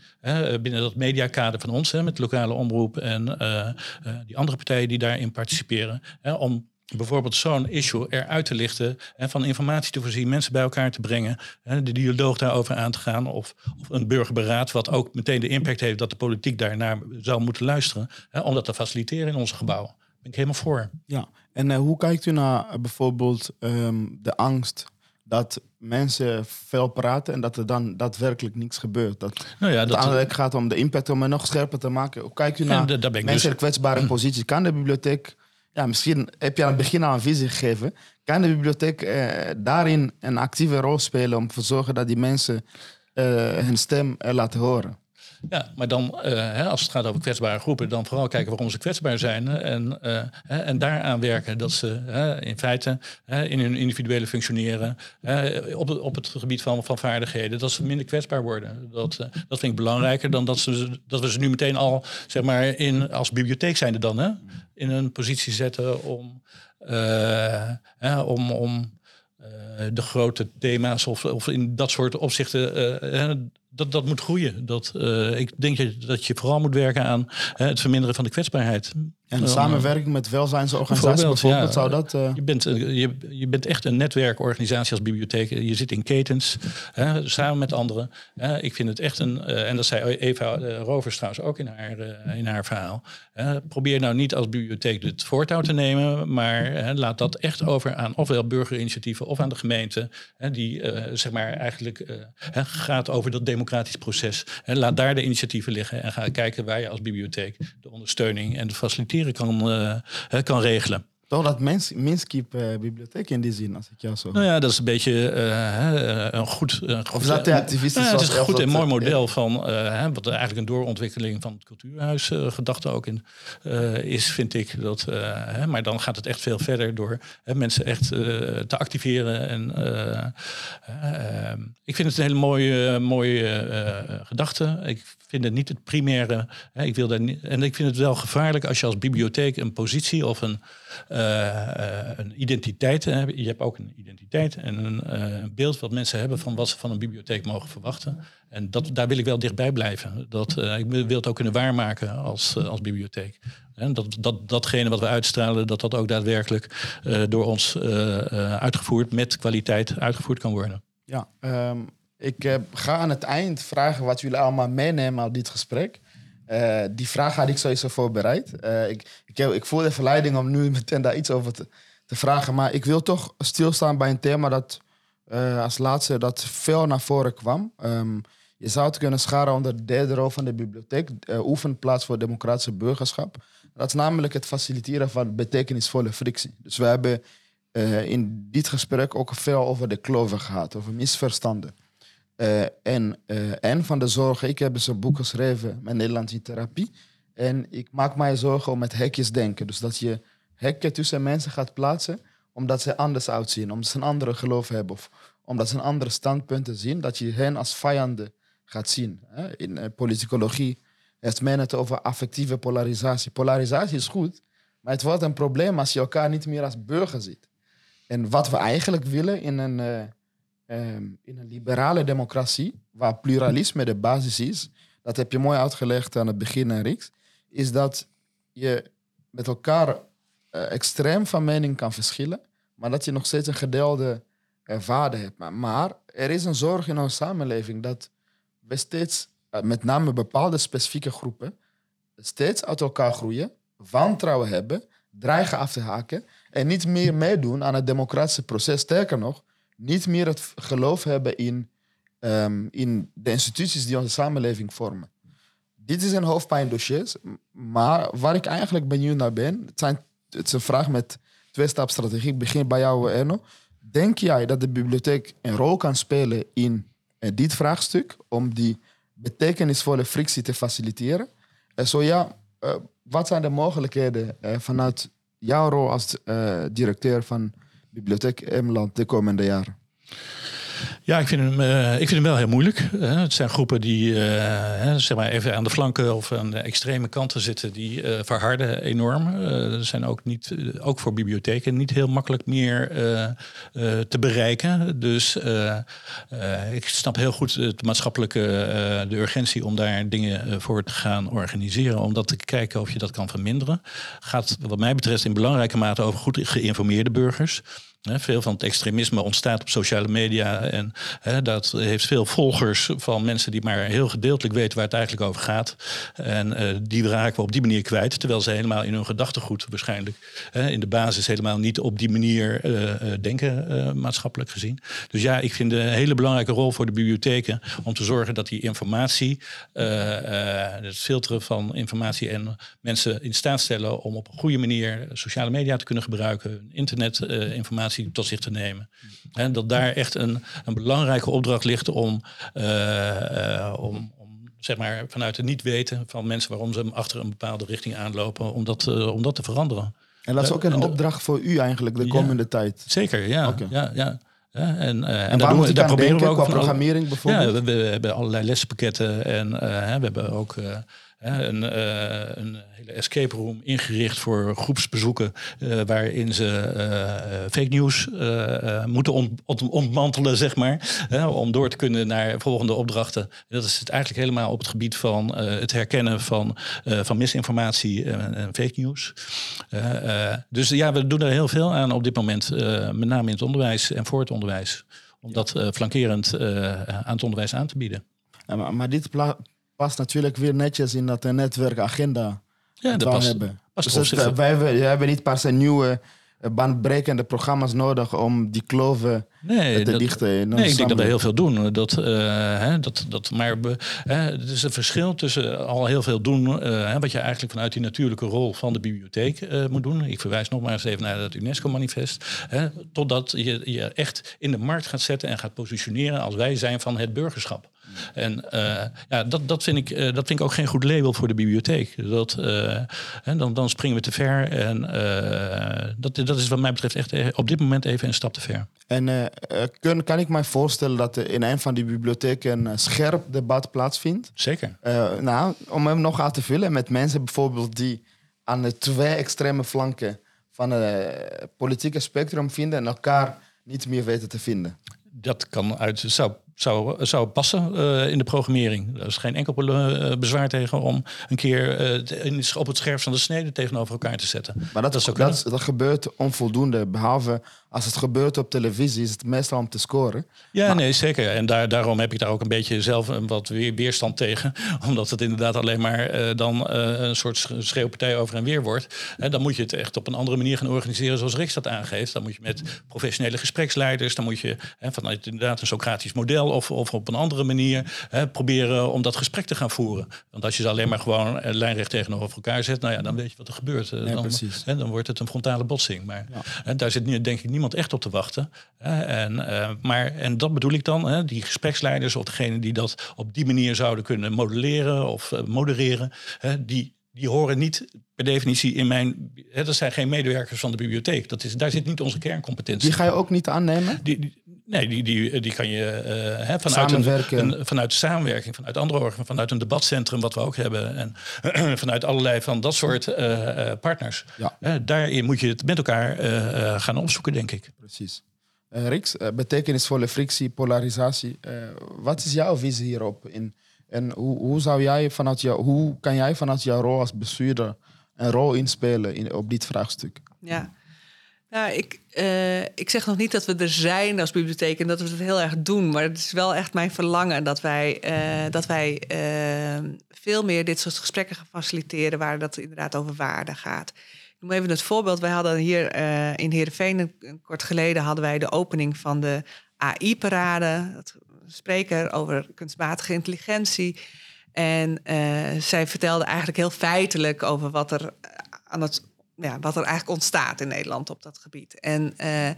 binnen dat mediakader van ons, met lokale omroep en uh, uh, die andere partijen die daarin participeren, om bijvoorbeeld zo'n issue eruit te lichten en van informatie te voorzien, mensen bij elkaar te brengen, de dialoog daarover aan te gaan of, of een burgerberaad wat ook meteen de impact heeft dat de politiek daarnaar zou moeten luisteren, om dat te faciliteren in onze gebouwen. Daar ben ik helemaal voor. Ja, en uh, hoe kijkt u naar uh, bijvoorbeeld um, de angst dat mensen veel praten en dat er dan daadwerkelijk niks gebeurt. Dat nou ja, het uiteindelijk gaat om de impact om het nog scherper te maken. Hoe kijkt u naar mensen dus... in kwetsbare positie? Kan de bibliotheek ja, misschien heb je aan het begin al een visie gegeven. Kan de bibliotheek eh, daarin een actieve rol spelen om te zorgen dat die mensen uh, hun stem uh, laten horen? Ja, maar dan, hè, als het gaat over kwetsbare groepen, dan vooral kijken waarom ze kwetsbaar zijn. En, hè, en daaraan werken dat ze in feite in hun individuele functioneren, op, op het gebied van, van vaardigheden, dat ze minder kwetsbaar worden. Dat, uh, dat vind ik belangrijker dan dat, ze, dat we ze nu meteen al, zeg maar, in, als bibliotheek zijn dan, hè, in een positie zetten om, om, om de grote thema's of, of in dat soort opzichten dat, dat moet groeien. Dat, uh, ik denk dat je vooral moet werken aan het verminderen van de kwetsbaarheid. En samenwerking met welzijnsorganisaties bijvoorbeeld, zou dat... Uh... Je, bent, je, je bent echt een netwerkorganisatie als bibliotheek. Je zit in ketens, hè, samen met anderen. ik vind het echt een... en dat zei Eva Rovers trouwens ook in haar, in haar verhaal. probeer nou niet als bibliotheek het voortouw te nemen... maar laat dat echt over aan ofwel burgerinitiatieven of aan de gemeente... die zeg maar eigenlijk gaat over dat democratisch proces. Laat daar de initiatieven liggen en ga kijken waar je als bibliotheek de ondersteuning en de kan, uh, kan regelen. Toch dat mens, Minskip uh, bibliotheek in die zin, als ik jou zo... Nou ja, dat is een beetje uh, een goed... Uh, of is dat de? Ja, het is een goed en mooi model van wat eigenlijk een doorontwikkeling van het cultuurhuis gedachte ook in is, vind ik. Dat, maar dan gaat het echt veel verder door mensen echt te activeren. En, ehm, ik vind het een hele mooie, mooie gedachte. Ik vind het niet het primaire. Hè, ik wil daar niet, en ik vind het wel gevaarlijk als je als bibliotheek een positie of een, een identiteit hebt. Je hebt ook een identiteit en een uh, beeld wat mensen hebben van wat ze van een bibliotheek mogen verwachten. En dat, daar wil ik wel dichtbij blijven. Dat, ik wil het ook kunnen waarmaken als, als bibliotheek. En dat, dat, datgene wat we uitstralen, dat dat ook daadwerkelijk door ons uitgevoerd met kwaliteit uitgevoerd kan worden. Ja, um ik ga aan het eind vragen wat jullie allemaal meenemen uit dit gesprek. Uh, die vraag had ik sowieso voorbereid. Uh, ik, ik, ik voel de verleiding om nu meteen daar iets over te, vragen. Maar ik wil toch stilstaan bij een thema dat als laatste dat veel naar voren kwam. Um, je zou het kunnen scharen onder de derde rol van de bibliotheek, oefenplaats voor democratische burgerschap. Dat is namelijk het faciliteren van betekenisvolle frictie. Dus we hebben in dit gesprek ook veel over de kloven gehad, over misverstanden. Uh, en uh, een van de zorgen, ik heb dus een boek geschreven met Nederlands in therapie. En ik maak mij zorgen om het hekjes denken. Dus dat je hekken tussen mensen gaat plaatsen omdat ze anders uitzien, omdat ze een andere geloof hebben of omdat ze een andere standpunten zien, dat je hen als vijanden gaat zien. In uh, politicologie heeft men het over affectieve polarisatie. Polarisatie is goed, maar het wordt een probleem als je elkaar niet meer als burger ziet. En wat we eigenlijk willen in een Ehm, in een liberale democratie, waar pluralisme de basis is, dat heb je mooi uitgelegd aan het begin, Riks, is dat je met elkaar uh, extreem van mening kan verschillen, maar dat je nog steeds een gedeelde uh, hebt. Maar, er is een zorg in onze samenleving dat we steeds, uh, met name bepaalde specifieke groepen, steeds uit elkaar groeien, wantrouwen hebben, dreigen af te haken en niet meer meedoen aan het democratische proces. Sterker nog, niet meer het geloof hebben in, um, in de instituties die onze samenleving vormen. Dit is een hoofdpijndossier, maar waar ik eigenlijk benieuwd naar ben, het, zijn, het is een vraag met twee-stapstrategie. Ik begin bij jou, Erno. Denk jij dat de bibliotheek een rol kan spelen in uh, dit vraagstuk om die betekenisvolle frictie te faciliteren? En zo ja, uh, wat zijn de mogelijkheden vanuit jouw rol als directeur van Bibliotheek Emland de komende jaren? Ja, ik vind hem, uh, ik vind hem wel heel moeilijk. Het zijn groepen die uh, zeg maar even aan de flanken of aan de extreme kanten zitten, die verharden enorm. Er zijn ook, niet, ook voor bibliotheken niet heel makkelijk meer te bereiken. Dus ik snap heel goed de maatschappelijke de urgentie om daar dingen voor te gaan organiseren. Om dat te kijken of je dat kan verminderen. Gaat wat mij betreft in belangrijke mate over goed geïnformeerde burgers veel van het extremisme ontstaat op sociale media. En dat heeft veel volgers van mensen die maar heel gedeeltelijk weten waar het eigenlijk over gaat. En uh, die raken we op die manier kwijt. Terwijl ze helemaal in hun gedachtegoed waarschijnlijk in de basis helemaal niet op die manier uh, denken, maatschappelijk gezien. Dus ja, ik vind een hele belangrijke rol voor de bibliotheken om te zorgen dat die informatie, het filteren van informatie en mensen in staat stellen om op een goede manier sociale media te kunnen gebruiken, internetinformatie tot zich te nemen. En dat daar echt een, een belangrijke opdracht ligt om, uh, uh, om, om zeg maar, vanuit het niet weten van mensen waarom ze achter een bepaalde richting aanlopen, om dat, uh, om dat te veranderen. En dat is ook een opdracht voor u eigenlijk de komende tijd. Zeker, ja. Okay. ja, ja. Ja, en, uh, en, en daar, doen, daar proberen we ook qua programmering bijvoorbeeld? Ja, we, we, hebben allerlei lespakketten en uh, we hebben ook uh, een, uh, een, hele escape room ingericht voor groepsbezoeken, uh, waarin ze uh, fake news moeten ont ontmantelen, zeg maar, om door te kunnen naar volgende opdrachten. Dat is het eigenlijk helemaal op het gebied van het herkennen van, van misinformatie en, fake news. dus ja, we doen er heel veel aan op dit moment, met name in het onderwijs en voor het onderwijs, om dat flankerend aan het onderwijs aan te bieden. Ja, maar, maar dit past natuurlijk weer netjes in dat netwerkagenda ja, dat past, hebben. Past dus het, wij, wij hebben niet pas een nieuwe eh, baanbrekende programma's nodig om die kloven Nee, te dat- dichten Nee, ik denk dat we heel veel doen. Dat, eh, hè, dat, dat, maar hè, het is een verschil tussen al heel veel doen, eh, hè, wat je eigenlijk vanuit die natuurlijke rol van de bibliotheek eh, moet doen. Ik verwijs nog maar eens even naar het UNESCO-manifest. Totdat je je echt in de markt gaat zetten en gaat positioneren als wij zijn van het burgerschap. En eh, ja, dat, dat, vind ik, eh, dat vind ik ook geen goed label voor de bibliotheek. Dat, eh, hè, dan, dan springen we te ver. En dat, dat is wat mij betreft echt op dit moment even een stap te ver. En kun, kan ik mij voorstellen dat er in een van die bibliotheken een scherp debat plaatsvindt? Zeker. Nou, om hem nog aan te vullen met mensen bijvoorbeeld die aan de twee extreme flanken van het politieke spectrum vinden en elkaar niet meer weten te vinden. Dat kan uit, zou, zou, zou passen eh, in de programmering. Er is geen enkel eh, bezwaar tegen om een keer in- op het scherpst van de snede tegenover elkaar te zetten. Maar dat, Dat zou dat, dat, gebeurt onvoldoende. Behalve als het gebeurt op televisie, is het meestal om te scoren. Ja, nee, zeker. En daar, daarom heb ik daar ook een beetje zelf een wat weer weerstand tegen. Omdat het inderdaad alleen maar eh, dan eh, een soort sch- schreeuwpartij over en weer wordt. Hè, dan moet je het echt op een andere manier gaan organiseren zoals Riks dat aangeeft. Dan moet je met professionele gespreksleiders, dan moet je hè, vanuit inderdaad een Socratisch model of, of op een andere manier hè, proberen om dat gesprek te gaan voeren. Want als je ze alleen maar gewoon eh, lijnrecht tegenover elkaar zet, nou ja, dan weet je wat er gebeurt. Dan, hè, dan wordt het een frontale botsing. Maar daar zit nu, denk ik niemand echt op te wachten. En, eh, maar, en dat bedoel ik dan, die gespreksleiders of degene die dat op die manier zouden kunnen modelleren of eh, modereren, die, die horen niet per definitie in mijn. Hè, dat zijn geen medewerkers van de bibliotheek. Dat is, daar zit niet onze kerncompetentie. Die ga je ook niet aannemen? Die, die- nee, die, die, die kan je eh, hè, vanuit. Een, een, vanuit de samenwerking, vanuit andere organen, vanuit een debatcentrum wat we ook hebben. En vanuit allerlei van dat soort eh, eh, partners. Ja. Hè, daarin moet je het met elkaar eh, eh, gaan opzoeken, denk ik. Precies. Eh Riks, eh, betekenisvolle frictie, polarisatie. Eh, wat is jouw visie hierop? In, en hoe, hoe, zou jij vanuit jou, hoe kan jij vanuit jouw rol als bestuurder een rol inspelen in, op dit vraagstuk? Ja. Nou, ik, eh, ik zeg nog niet dat we er zijn als bibliotheek en dat we het heel erg doen. Maar het is wel echt mijn verlangen dat wij, eh, dat wij eh, veel meer dit soort gesprekken gaan faciliteren waar dat inderdaad over waarde gaat. Ik noem even het voorbeeld. Wij hadden hier in Heerenveen, een, kort geleden, hadden wij de opening van de AI-parade. Spreker over kunstmatige intelligentie. En zij vertelde eigenlijk heel feitelijk over wat er aan het ja, wat er eigenlijk ontstaat in Nederland op dat gebied. En, eh,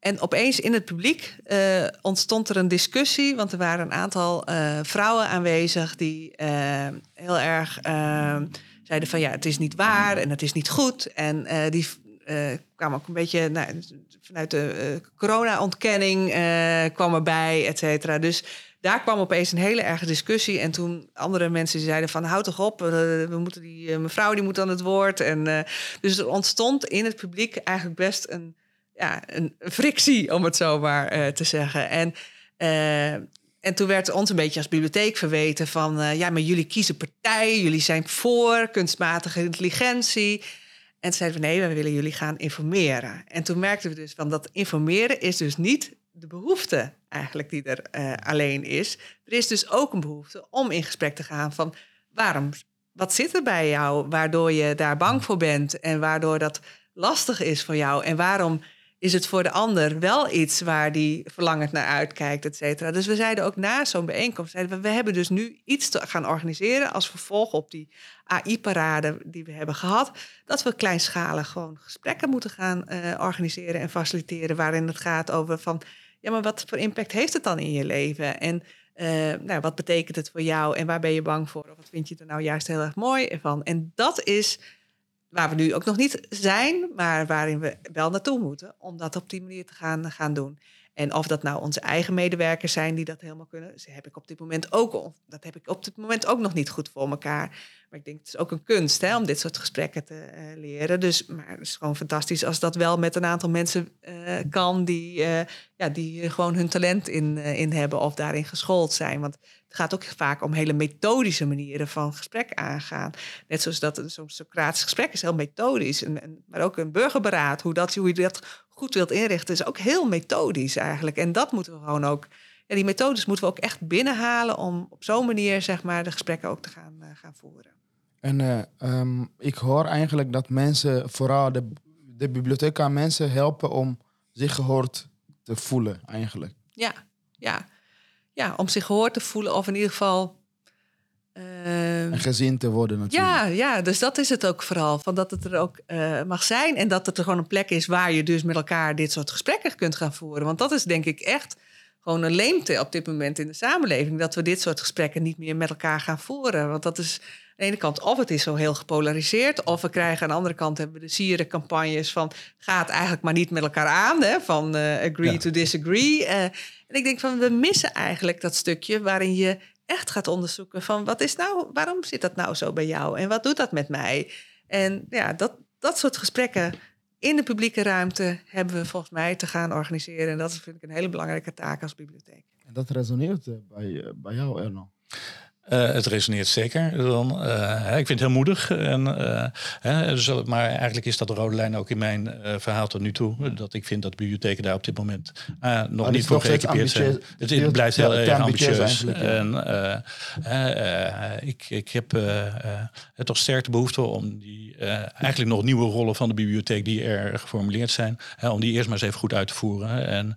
en opeens in het publiek eh, ontstond er een discussie, want er waren een aantal eh, vrouwen aanwezig die heel erg zeiden van ja, het is niet waar en het is niet goed. En die kwamen ook een beetje nou, vanuit de corona-ontkenning kwam erbij, et cetera. Dus daar kwam opeens een hele erge discussie. En toen andere mensen zeiden van houd toch op, eh, we moeten die eh, mevrouw die moet aan het woord. En eh, dus er ontstond in het publiek eigenlijk best een, ja, een frictie, om het zo maar te zeggen. En, en toen werd ons een beetje als bibliotheek verweten van ja, maar jullie kiezen partij, jullie zijn voor kunstmatige intelligentie. En toen zeiden we nee, we willen jullie gaan informeren. En toen merkten we dus van dat informeren is dus niet de behoefte eigenlijk die er eh, alleen is. Er is dus ook een behoefte om in gesprek te gaan van waarom, wat zit er bij jou waardoor je daar bang voor bent en waardoor dat lastig is voor jou en waarom is het voor de ander wel iets waar die verlangend naar uitkijkt, et cetera. Dus we zeiden ook na zo'n bijeenkomst, zeiden we, we hebben dus nu iets te gaan organiseren als vervolg op die AI-parade die we hebben gehad, dat we kleinschalig gewoon gesprekken moeten gaan eh, organiseren en faciliteren, waarin het gaat over van, ja, maar wat voor impact heeft het dan in je leven? En eh, nou, wat betekent het voor jou en waar ben je bang voor? Of wat vind je er nou juist heel erg mooi van? En dat is waar we nu ook nog niet zijn, maar waarin we wel naartoe moeten om dat op die manier te gaan, gaan doen. En of dat nou onze eigen medewerkers zijn die dat helemaal kunnen, dat heb ik op dit moment ook, dat heb ik op dit moment ook nog niet goed voor elkaar. Maar ik denk het is ook een kunst hè, om dit soort gesprekken te uh, leren. Dus, maar het is gewoon fantastisch als dat wel met een aantal mensen uh, kan die, uh, ja, die gewoon hun talent in, in hebben of daarin geschoold zijn. Want het gaat ook vaak om hele methodische manieren van gesprek aangaan. Net zoals dat zo'n Socratisch gesprek is heel methodisch. En, en, maar ook een burgerberaad, hoe, dat, hoe je dat goed wilt inrichten, is ook heel methodisch eigenlijk. En dat moeten we gewoon ook. Ja, die methodes moeten we ook echt binnenhalen om op zo'n manier zeg maar, de gesprekken ook te gaan, gaan voeren. En uh, um, ik hoor eigenlijk dat mensen, vooral de, de bibliotheek aan mensen helpen om zich gehoord te voelen eigenlijk. Ja, ja. ja, om zich gehoord te voelen of in ieder geval... en gezien te worden natuurlijk. Ja, ja, dus dat is het ook vooral. Van dat het er ook mag zijn en dat het er gewoon een plek is... waar je dus met elkaar dit soort gesprekken kunt gaan voeren. Want dat is denk ik echt gewoon een leemte op dit moment in de samenleving. Dat we dit soort gesprekken niet meer met elkaar gaan voeren. Want dat is de ene kant of het is zo heel gepolariseerd. Of we krijgen aan de andere kant hebben we de sierencampagnes van gaat eigenlijk maar niet met elkaar aan. Hè, van uh, agree to disagree. Uh, en ik denk van we missen eigenlijk dat stukje waarin je echt gaat onderzoeken van wat is nou, waarom zit dat nou zo bij jou? En wat doet dat met mij? En ja, dat, dat soort gesprekken in de publieke ruimte hebben we volgens mij te gaan organiseren. En dat is vind ik een hele belangrijke taak als bibliotheek. En dat resoneert eh, bij, eh, bij jou, Erno? Uh, het resoneert zeker. Dan, uh, ik vind het heel moedig. En, uh, hè, dus, maar eigenlijk is dat de rode lijn ook in mijn verhaal tot nu toe. Dat ik vind dat bibliotheken daar op dit moment nog niet voor geëquipeerd zijn. Het, het, blijft heel erg ambitieus. En ik, ik heb toch sterk de behoefte om die eigenlijk nog nieuwe rollen van de bibliotheek die er geformuleerd zijn, om die eerst maar eens even goed uit te voeren. En,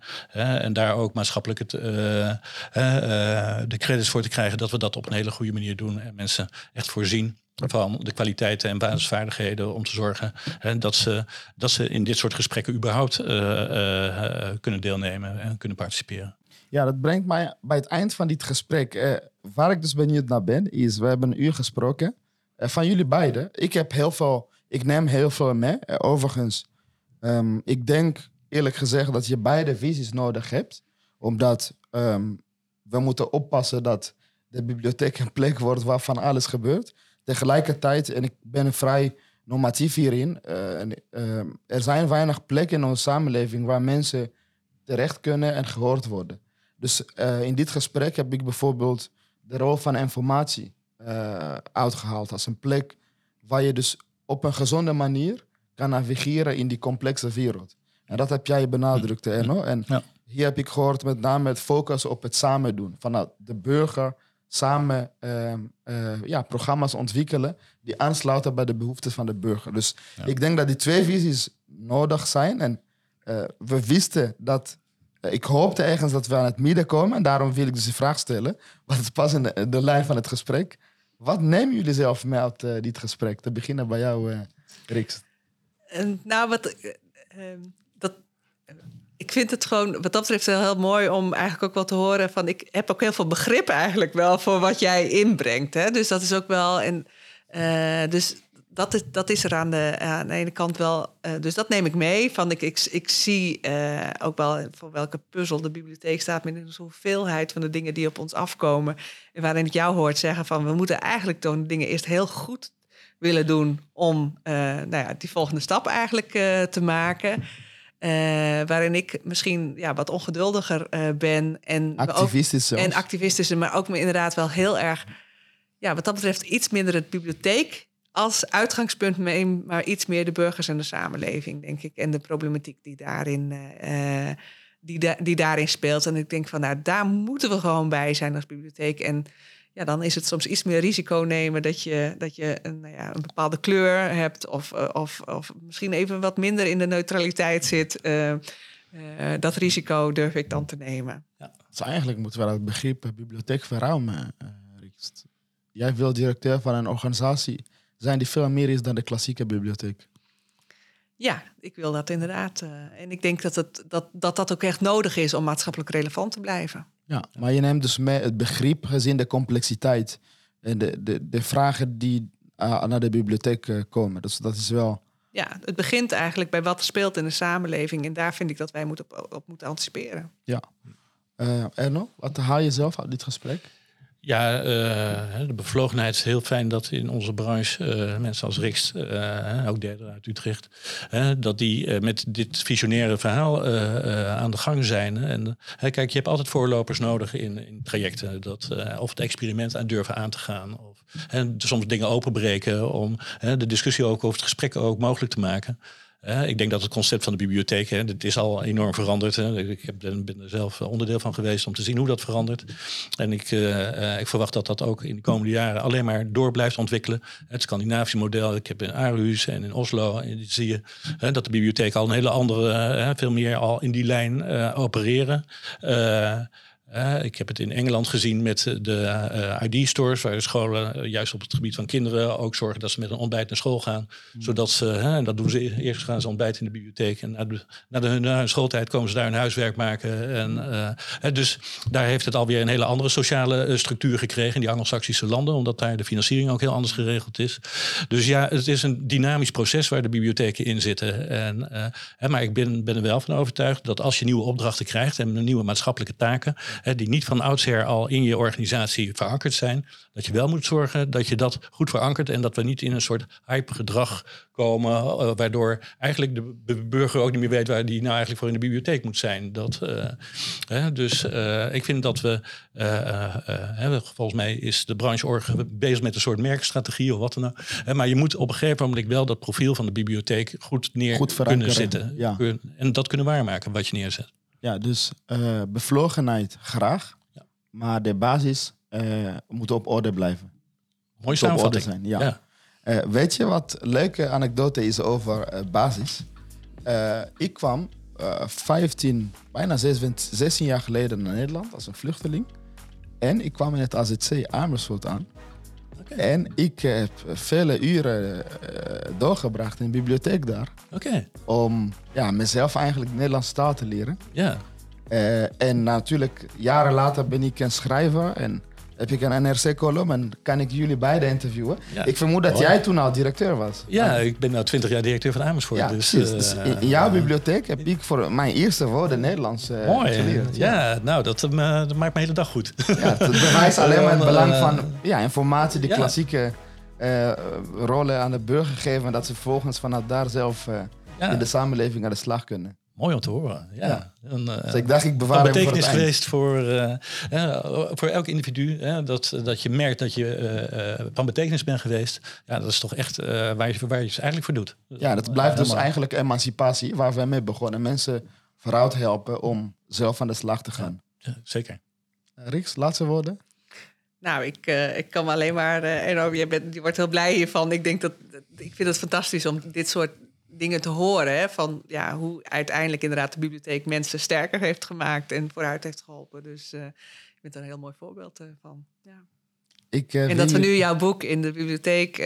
en daar ook maatschappelijk het, de credits voor te krijgen dat we dat op een hele hele goede manier doen en mensen echt voorzien van de kwaliteiten en basisvaardigheden om te zorgen hè, dat, ze, dat ze in dit soort gesprekken überhaupt uh, uh, kunnen deelnemen en kunnen participeren. Ja, dat brengt mij bij het eind van dit gesprek. Waar ik dus benieuwd naar ben, is we hebben een uur gesproken. van jullie beiden. Ik heb heel veel, ik neem heel veel mee. overigens, um, ik denk eerlijk gezegd dat je beide visies nodig hebt. Omdat um, we moeten oppassen dat de bibliotheek een plek wordt waar van alles gebeurt. Tegelijkertijd, en ik ben vrij normatief hierin, uh, uh, er zijn weinig plekken in onze samenleving waar mensen terecht kunnen en gehoord worden. Dus uh, in dit gesprek heb ik bijvoorbeeld de rol van informatie uitgehaald als een plek waar je dus op een gezonde manier kan navigeren in die complexe wereld. En dat heb jij benadrukt, Erno. En ja. hier heb ik gehoord met name het focus op het samen doen. Vanuit de burger samen uh, uh, ja, programma's ontwikkelen die aansluiten bij de behoeften van de burger. Dus ik denk dat die twee visies nodig zijn. En uh, we wisten dat. Eh, ik hoopte ergens dat we aan het midden komen. En daarom wil ik dus de vraag stellen. Wat is pas in de, de lijn van het gesprek. Wat nemen jullie zelf mee uit dit gesprek? Te beginnen bij jou, Riks. nou, wat. Ehm, dat ik vind het gewoon wat dat betreft heel, heel mooi om eigenlijk ook wel te horen van ik heb ook heel veel begrip eigenlijk wel voor wat jij inbrengt. Hè? Dus dat is ook wel en uh, dus dat is, dat is er aan de, aan de ene kant wel. Uh, dus dat neem ik mee. Van ik, ik, zie uh, ook wel voor welke puzzel de bibliotheek staat met de hoeveelheid van de dingen die op ons afkomen. En waarin ik jou hoort zeggen van we moeten eigenlijk de dingen eerst heel goed willen doen om nou ja, die volgende stap eigenlijk te maken. Uh, waarin ik misschien ja, wat ongeduldiger uh, ben. En activistisch ook, En activistisch, maar ook me inderdaad wel heel erg... Ja, wat dat betreft iets minder het bibliotheek als uitgangspunt... maar iets meer de burgers en de samenleving, denk ik. En de problematiek die daarin, uh, die, da die daarin speelt. En ik denk van, nou, daar moeten we gewoon bij zijn als bibliotheek. En ja, dan is het soms iets meer risico nemen dat je, dat je een, nou ja, een bepaalde kleur hebt of, eh, of, of misschien even wat minder in de neutraliteit zit. Uh, uh, dat risico durf ik dan te nemen. Ja. Dus eigenlijk moeten we het begrip bibliotheek verruimen, Jij wil directeur van een organisatie zijn die veel meer is dan de klassieke bibliotheek. Ja, ik wil dat inderdaad. en ik denk dat, het, dat, dat dat ook echt nodig is om maatschappelijk relevant te blijven. Ja, maar je neemt dus mee het begrip gezien de complexiteit en de, de, de vragen die uh, naar de bibliotheek uh, komen. Dus dat is wel. Ja, het begint eigenlijk bij wat er speelt in de samenleving. En daar vind ik dat wij moeten op, op moeten anticiperen. Ja. Erno, wat haal je zelf uit dit gesprek? Ja, uh, de bevlogenheid is heel fijn dat in onze branche uh, mensen als Riks, uh, ook derde uit Utrecht, dat die met dit visionaire verhaal aan de gang zijn. En kijk, je hebt altijd voorlopers nodig in, in trajecten. Dat, of het experiment aan durven aan te gaan. Of soms dingen openbreken om de discussie ook of het gesprek ook mogelijk te maken. Ik denk dat het concept van de bibliotheek, hè, het is al enorm veranderd. Hè. Ik heb, ben, er zelf onderdeel van geweest om te zien hoe dat verandert. En ik, ik verwacht dat dat ook in de komende jaren alleen maar door blijft ontwikkelen. Het Scandinavische model, ik heb in Aarhus en in Oslo, en zie je hè, dat de bibliotheek al een hele andere, veel meer al in die lijn opereren ik heb het in Engeland gezien met de uh, ID-stores, waar scholen uh, juist op het gebied van kinderen ook zorgen dat ze met een ontbijt naar school gaan. Hmm. Zodat ze, en dat doen ze eerst gaan ze ontbijten in de bibliotheek en na, de, na, de, na hun schooltijd komen ze daar hun huiswerk maken. En, dus daar heeft het alweer een hele andere sociale structuur gekregen in die Anglo-Saxische landen, omdat daar de financiering ook heel anders geregeld is. Dus ja, het is een dynamisch proces waar de bibliotheken in zitten. En, maar ik ben, ben er wel van overtuigd dat als je nieuwe opdrachten krijgt en nieuwe maatschappelijke taken, die niet van oudsher al in je organisatie verankerd zijn, dat je wel moet zorgen dat je dat goed verankert en dat we niet in een soort hype-gedrag komen, uh, waardoor eigenlijk de burger ook niet meer weet waar die nou eigenlijk voor in de bibliotheek moet zijn. Dat, uh, dus uh, ik vind dat we, volgens mij is de branche bezig met een soort merkstrategie of wat dan ook. maar je moet op een gegeven moment wel dat profiel van de bibliotheek goed neer goed kunnen zitten. Ja. En dat kunnen waarmaken wat je neerzet. Ja, dus uh, bevlogenheid graag, ja. maar de basis uh, moet op orde blijven. Mooi samenvatting. zijn, ja. ja. Uh, weet je wat leuke anekdote is over basis? ik kwam 15, bijna 16 jaar geleden naar Nederland als een vluchteling. En ik kwam in het AZC Amersfoort aan. Okay. En ik heb vele uren doorgebracht in de bibliotheek daar. Okay. Om ja, mezelf eigenlijk Nederlandse taal te leren. Ja. Uh, en natuurlijk, jaren later ben ik een schrijver en heb ik een NRC-column en kan ik jullie beide interviewen. Ja. Ik vermoed dat jij toen al directeur was. Ja, ik ben nu 20 jaar directeur van Amersfoort. Ja, dus, uh, dus in jouw bibliotheek heb ik voor mijn eerste woorden Nederlands uh, Mooi, geleerd. Ja, nou, dat, dat, maakt mijn hele dag goed. Ja, het bewijst alleen maar het belang van ja, informatie, die klassieke rollen aan de burger geven. En dat ze vervolgens vanuit daar zelf in de samenleving aan de slag kunnen. Mooi om te horen. Ja. Een, uh, dus ik dacht, ik bewaar betekenis geweest voor, uh, voor elk individu. dat, dat je merkt dat je uh, van betekenis bent geweest. Ja, dat is toch echt waar, je, waar je het eigenlijk voor doet. Ja, dat blijft dus eigenlijk emancipatie waar we mee begonnen. Mensen vooruit helpen om zelf aan de slag te gaan. Ja, zeker. Riks, laatste woorden? Nou, ik, ik kan me alleen maar enorm. Je, bent, je wordt heel blij hiervan. Ik denk dat ik vind het fantastisch om dit soort dingen te horen. Hè, van ja, hoe uiteindelijk inderdaad de bibliotheek mensen sterker heeft gemaakt en vooruit heeft geholpen. Dus uh, ik ben daar een heel mooi voorbeeld uh, van. Ja. Ik, uh, en dat we nu jouw boek in de bibliotheek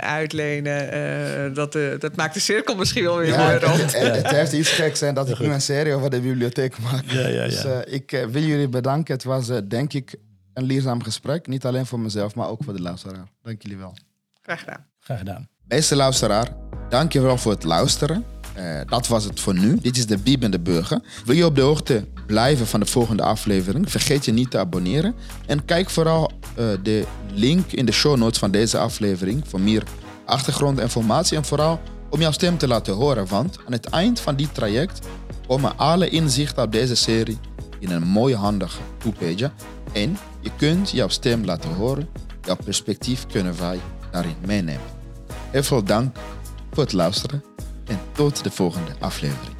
uitlenen, dat, dat maakt de cirkel misschien wel weer mooi rond. Het, het, heeft iets geks zijn dat ik nu een serie over de bibliotheek maak. Ja, ja, ja. Dus ik wil jullie bedanken. Het was denk ik een leerzaam gesprek. Niet alleen voor mezelf, maar ook voor de luisteraar. Dank jullie wel. Graag gedaan. Graag gedaan. Beste luisteraar, dankjewel voor het luisteren. Uh, dat was het voor nu. Dit is de Biebende Burger. Wil je op de hoogte blijven van de volgende aflevering? Vergeet je niet te abonneren. En kijk vooral uh, de link in de show notes van deze aflevering voor meer achtergrondinformatie. En vooral om jouw stem te laten horen. Want aan het eind van dit traject komen alle inzichten op deze serie in een mooie handige two-page. En je kunt jouw stem laten horen. Jouw perspectief kunnen wij daarin meenemen. Heel veel dank voor het luisteren en tot de volgende aflevering.